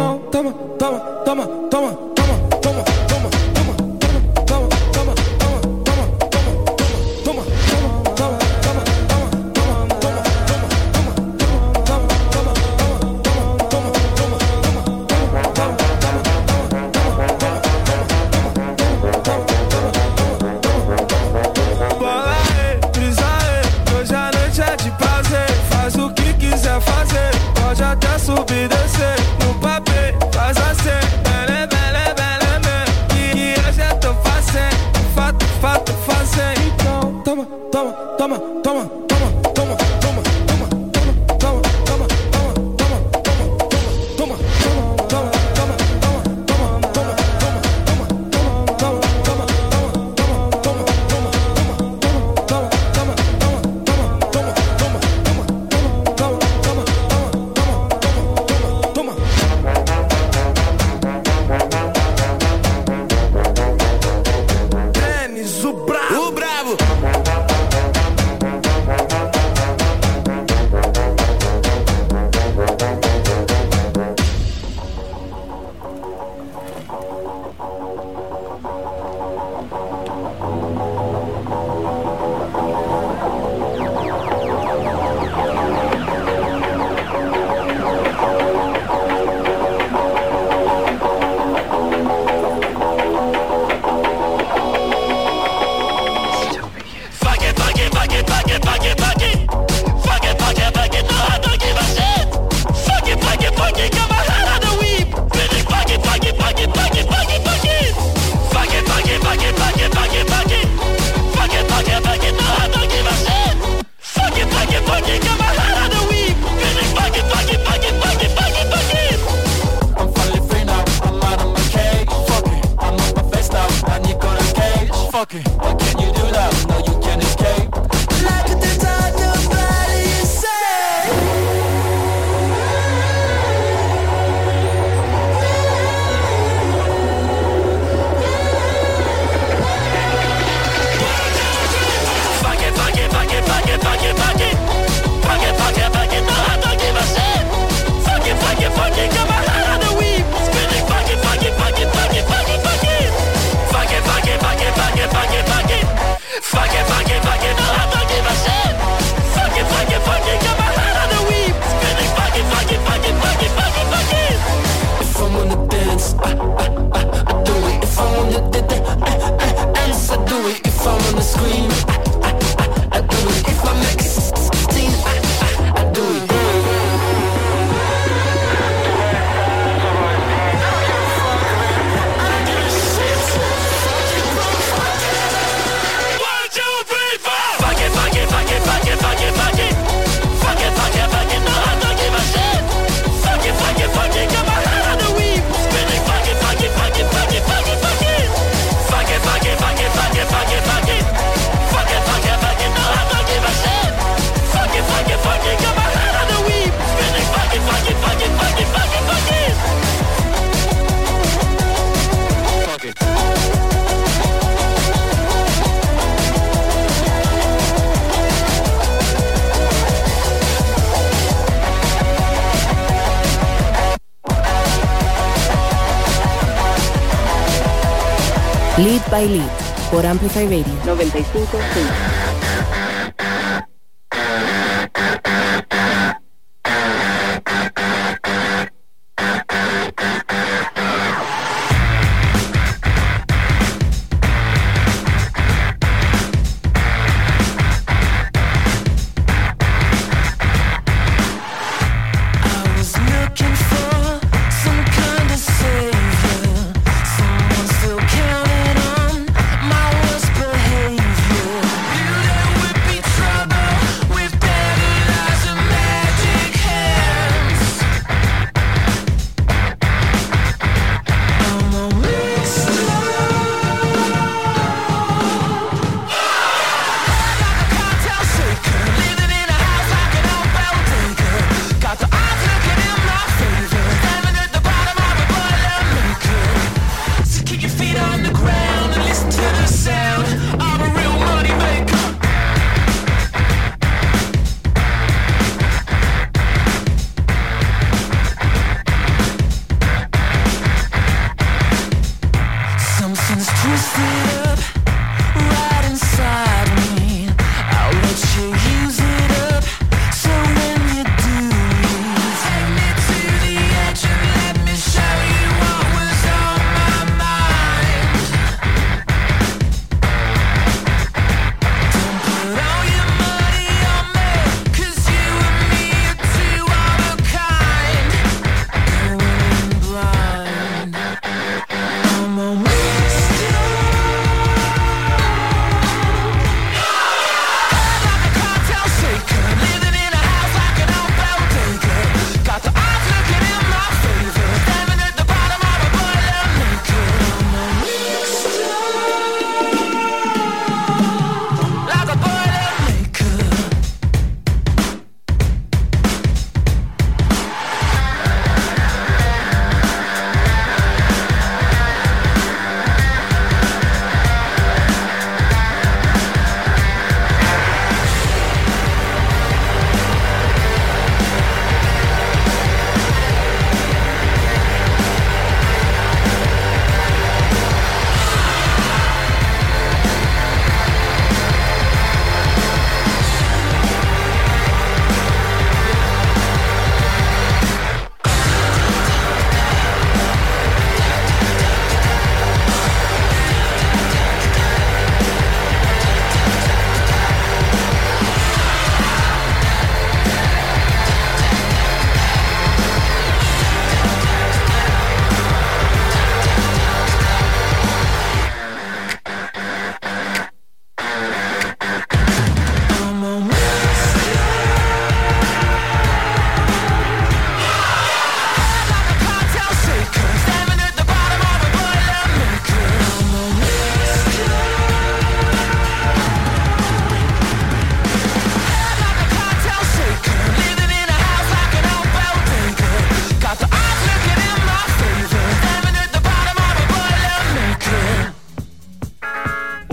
Amplify Radio 955.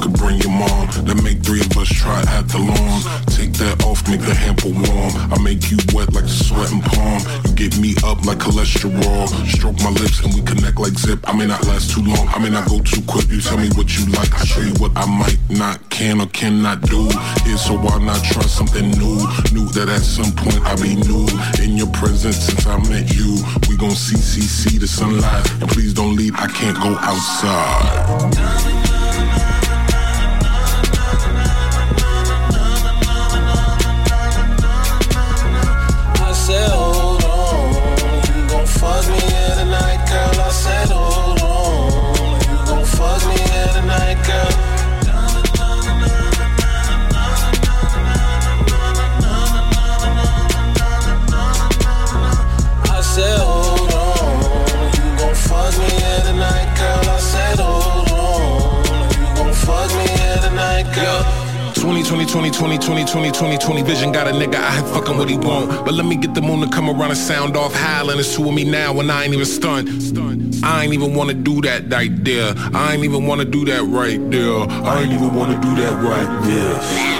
Could bring your mom. Then make three of us try at the lawn. Take that off, make the hamper warm. I make you wet like sweat and palm. You get me up like cholesterol. Stroke my lips and we connect like zip. I may not last too long. I may not go too quick. You tell me what you like. I show you what I might not, can or cannot do. Here, so why not try something new? Knew that at some point I'd be new in your presence since I met you. We gon' see, see, see the sunlight. And please don't leave, I can't go outside. Fuck me 20, 20, 20, 20, 20, 20, 20, 20 vision got a nigga I here fucking what he want. But let me get the moon to come around and sound off howling. It's two of me now and I ain't even stunned. I ain't even wanna do that right there. I ain't even wanna do that right there. I ain't even wanna do that right there.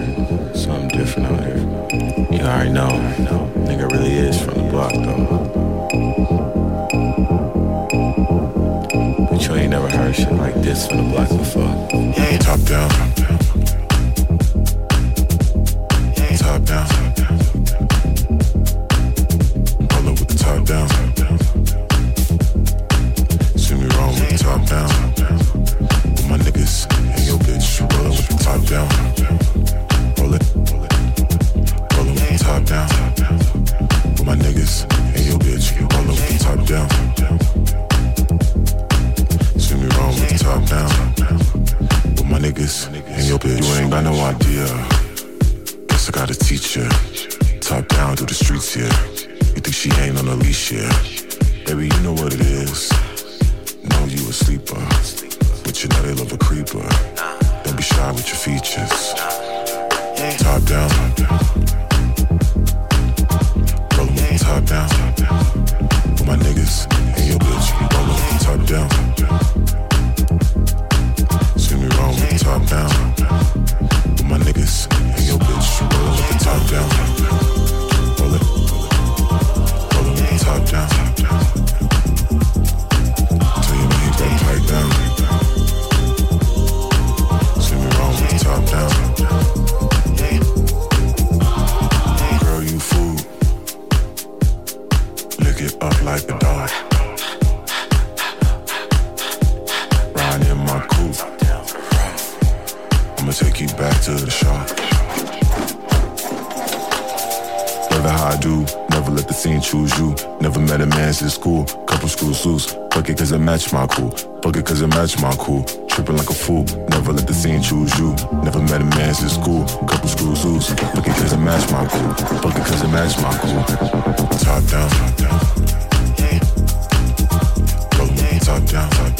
got no idea. Guess I gotta teach ya. Top down through the streets here. You think she ain't on a leash here? Baby, you know what it is. Know you a sleeper. But you know they love a creeper. Don't be shy with your features. Top down. Roll top down. With my niggas and your bitch. Roll top down. match my cool. Fuck it cause it match my cool. Tripping like a fool. Never let the scene choose you. Never met a man since school. Couple screws loose. Fuck it cause it match my cool. Fuck it cause it match my cool. Top down. Top down. Top down. Top down.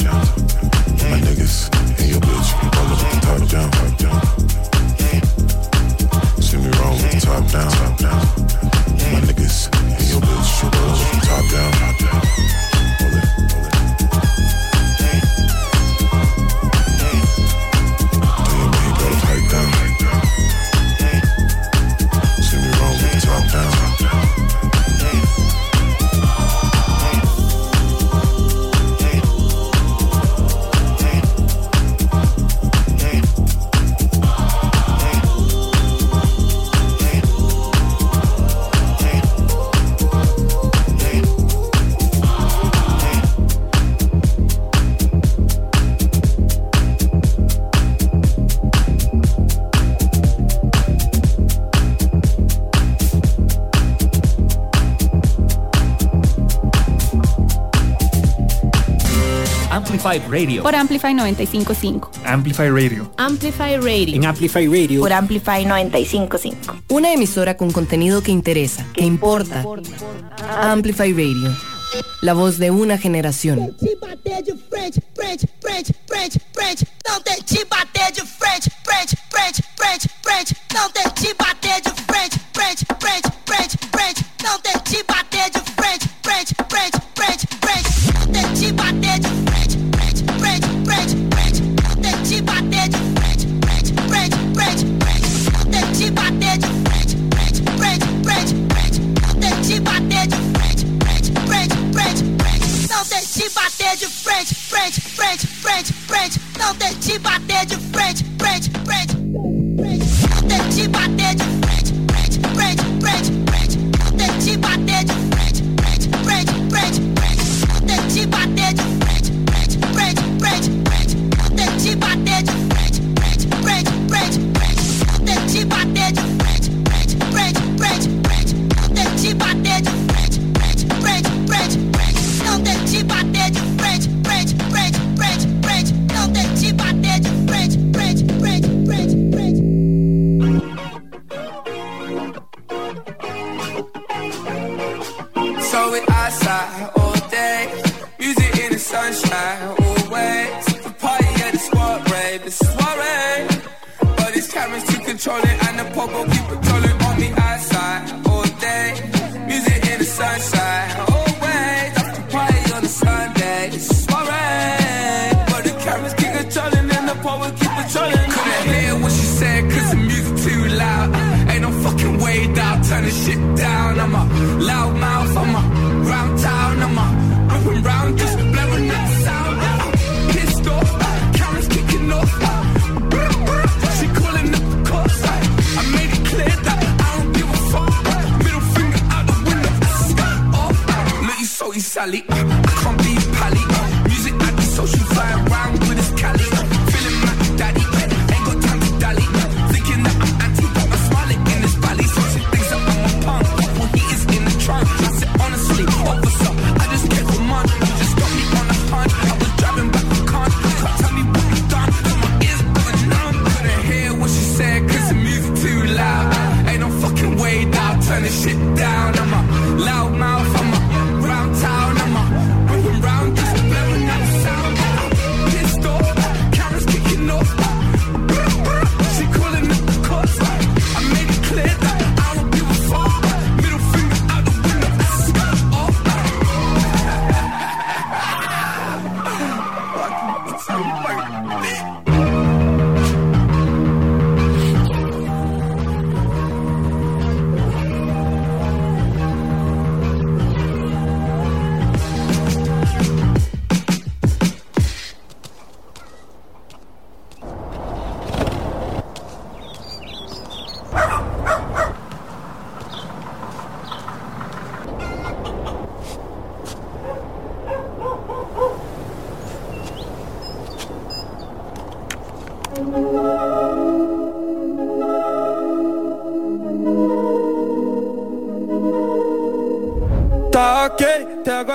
Por Amplify 955. Amplify Radio. Amplify Radio. En Amplify Radio. Por Amplify 955. Una emisora con contenido que interesa, que importa. Amplify Radio. La voz de una generación.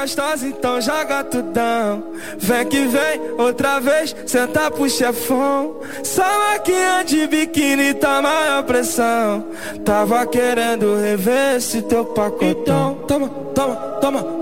Gostosa, então joga tudão. Vem que vem, outra vez, senta pro chefão. Só maquinha de biquíni tá maior pressão. Tava querendo rever esse teu pacotão. Toma, toma, toma, toma,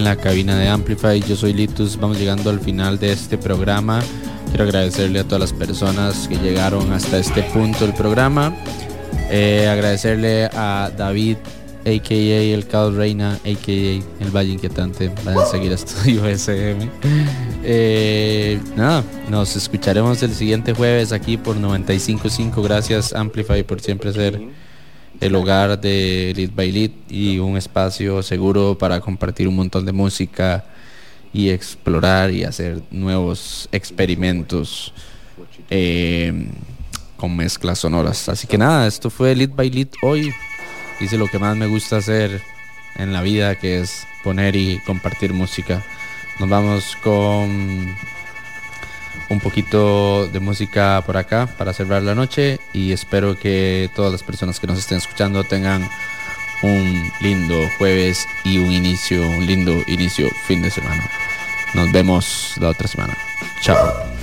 en la cabina de Amplify. Yo soy Litus. Vamos llegando al final de este programa. Quiero agradecerle a todas las personas que llegaron hasta este punto del programa. Eh, agradecerle a David, a.k.a. el Caos Reina, a.k.a. el Valle Inquietante. Vayan a seguir a Estudio SM. Eh, nada, nos escucharemos el siguiente jueves aquí por 95.5. Gracias Amplify por siempre ser el hogar de Lead by Lead y un espacio seguro para compartir un montón de música y explorar y hacer nuevos experimentos eh, con mezclas sonoras. Así que nada, esto fue Lead by Lead hoy. Hice lo que más me gusta hacer en la vida, que es poner y compartir música. Nos vamos con un poquito de música por acá para cerrar la noche y espero que todas las personas que nos estén escuchando tengan un lindo jueves y un inicio, un lindo inicio fin de semana. Nos vemos la otra semana. Chao.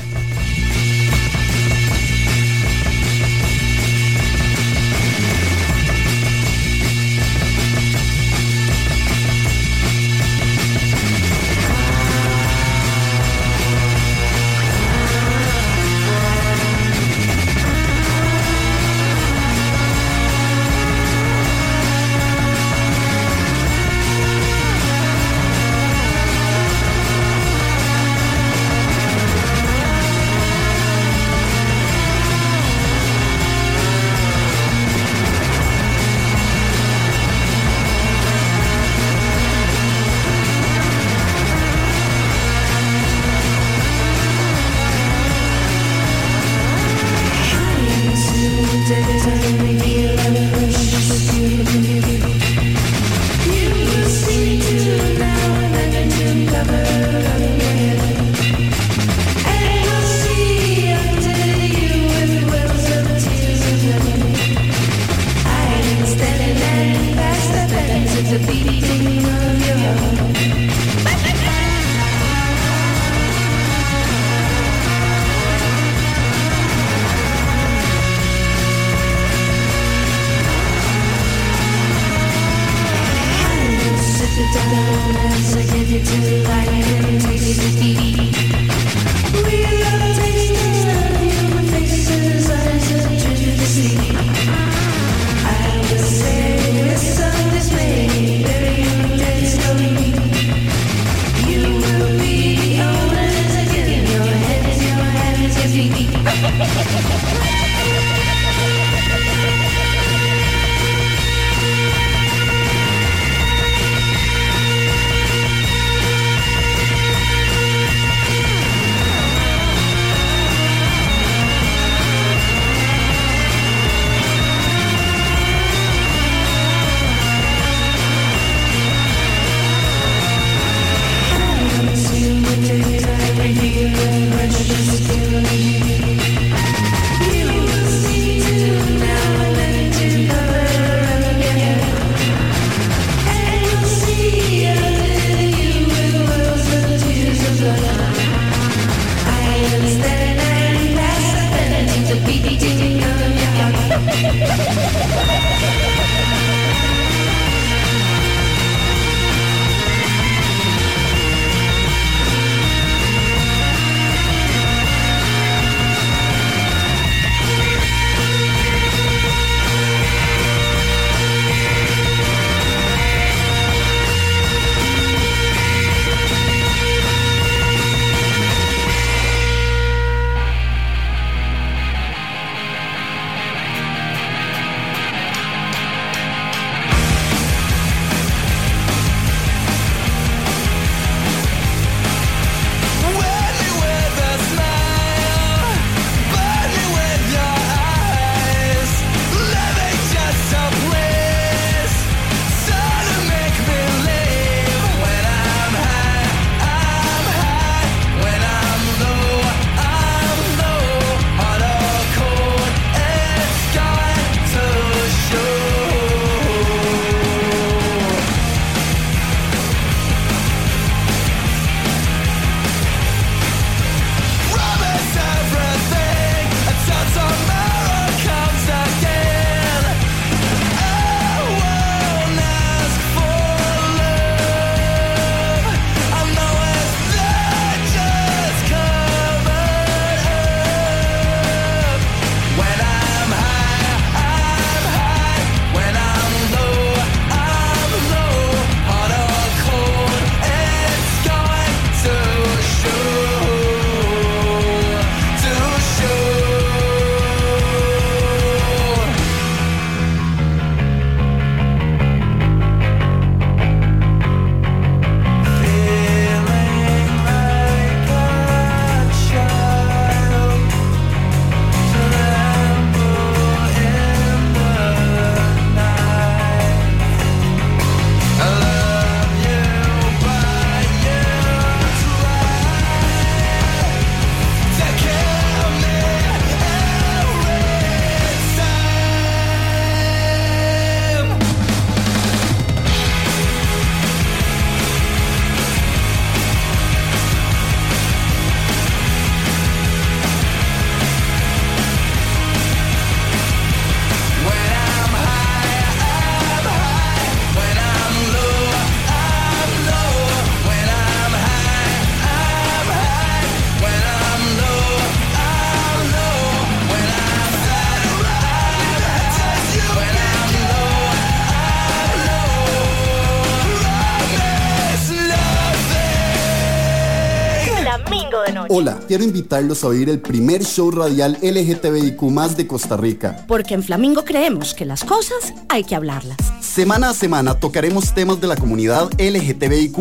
Quiero invitarlos a oír el primer show radial LGTBIQ de Costa Rica. Porque en Flamingo creemos que las cosas hay que hablarlas. Semana a semana tocaremos temas de la comunidad LGTBIQ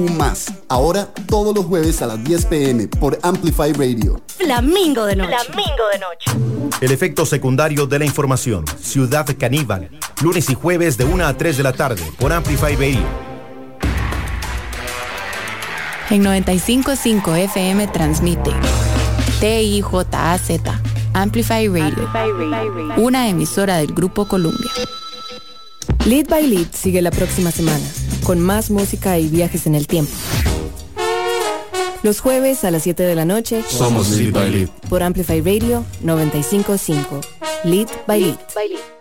Ahora, todos los jueves a las 10 pm por Amplify Radio. Flamingo de noche. Flamingo de noche. El efecto secundario de la información. Ciudad Caníbal. Lunes y jueves de 1 a 3 de la tarde por Amplify Radio. En 95.5 FM transmite TIJAZ Amplify Radio, una emisora del Grupo Columbia. Lead by Lead sigue la próxima semana, con más música y viajes en el tiempo. Los jueves a las 7 de la noche Somos Lead by Lead. por Amplify Radio 955. Lead by Lead.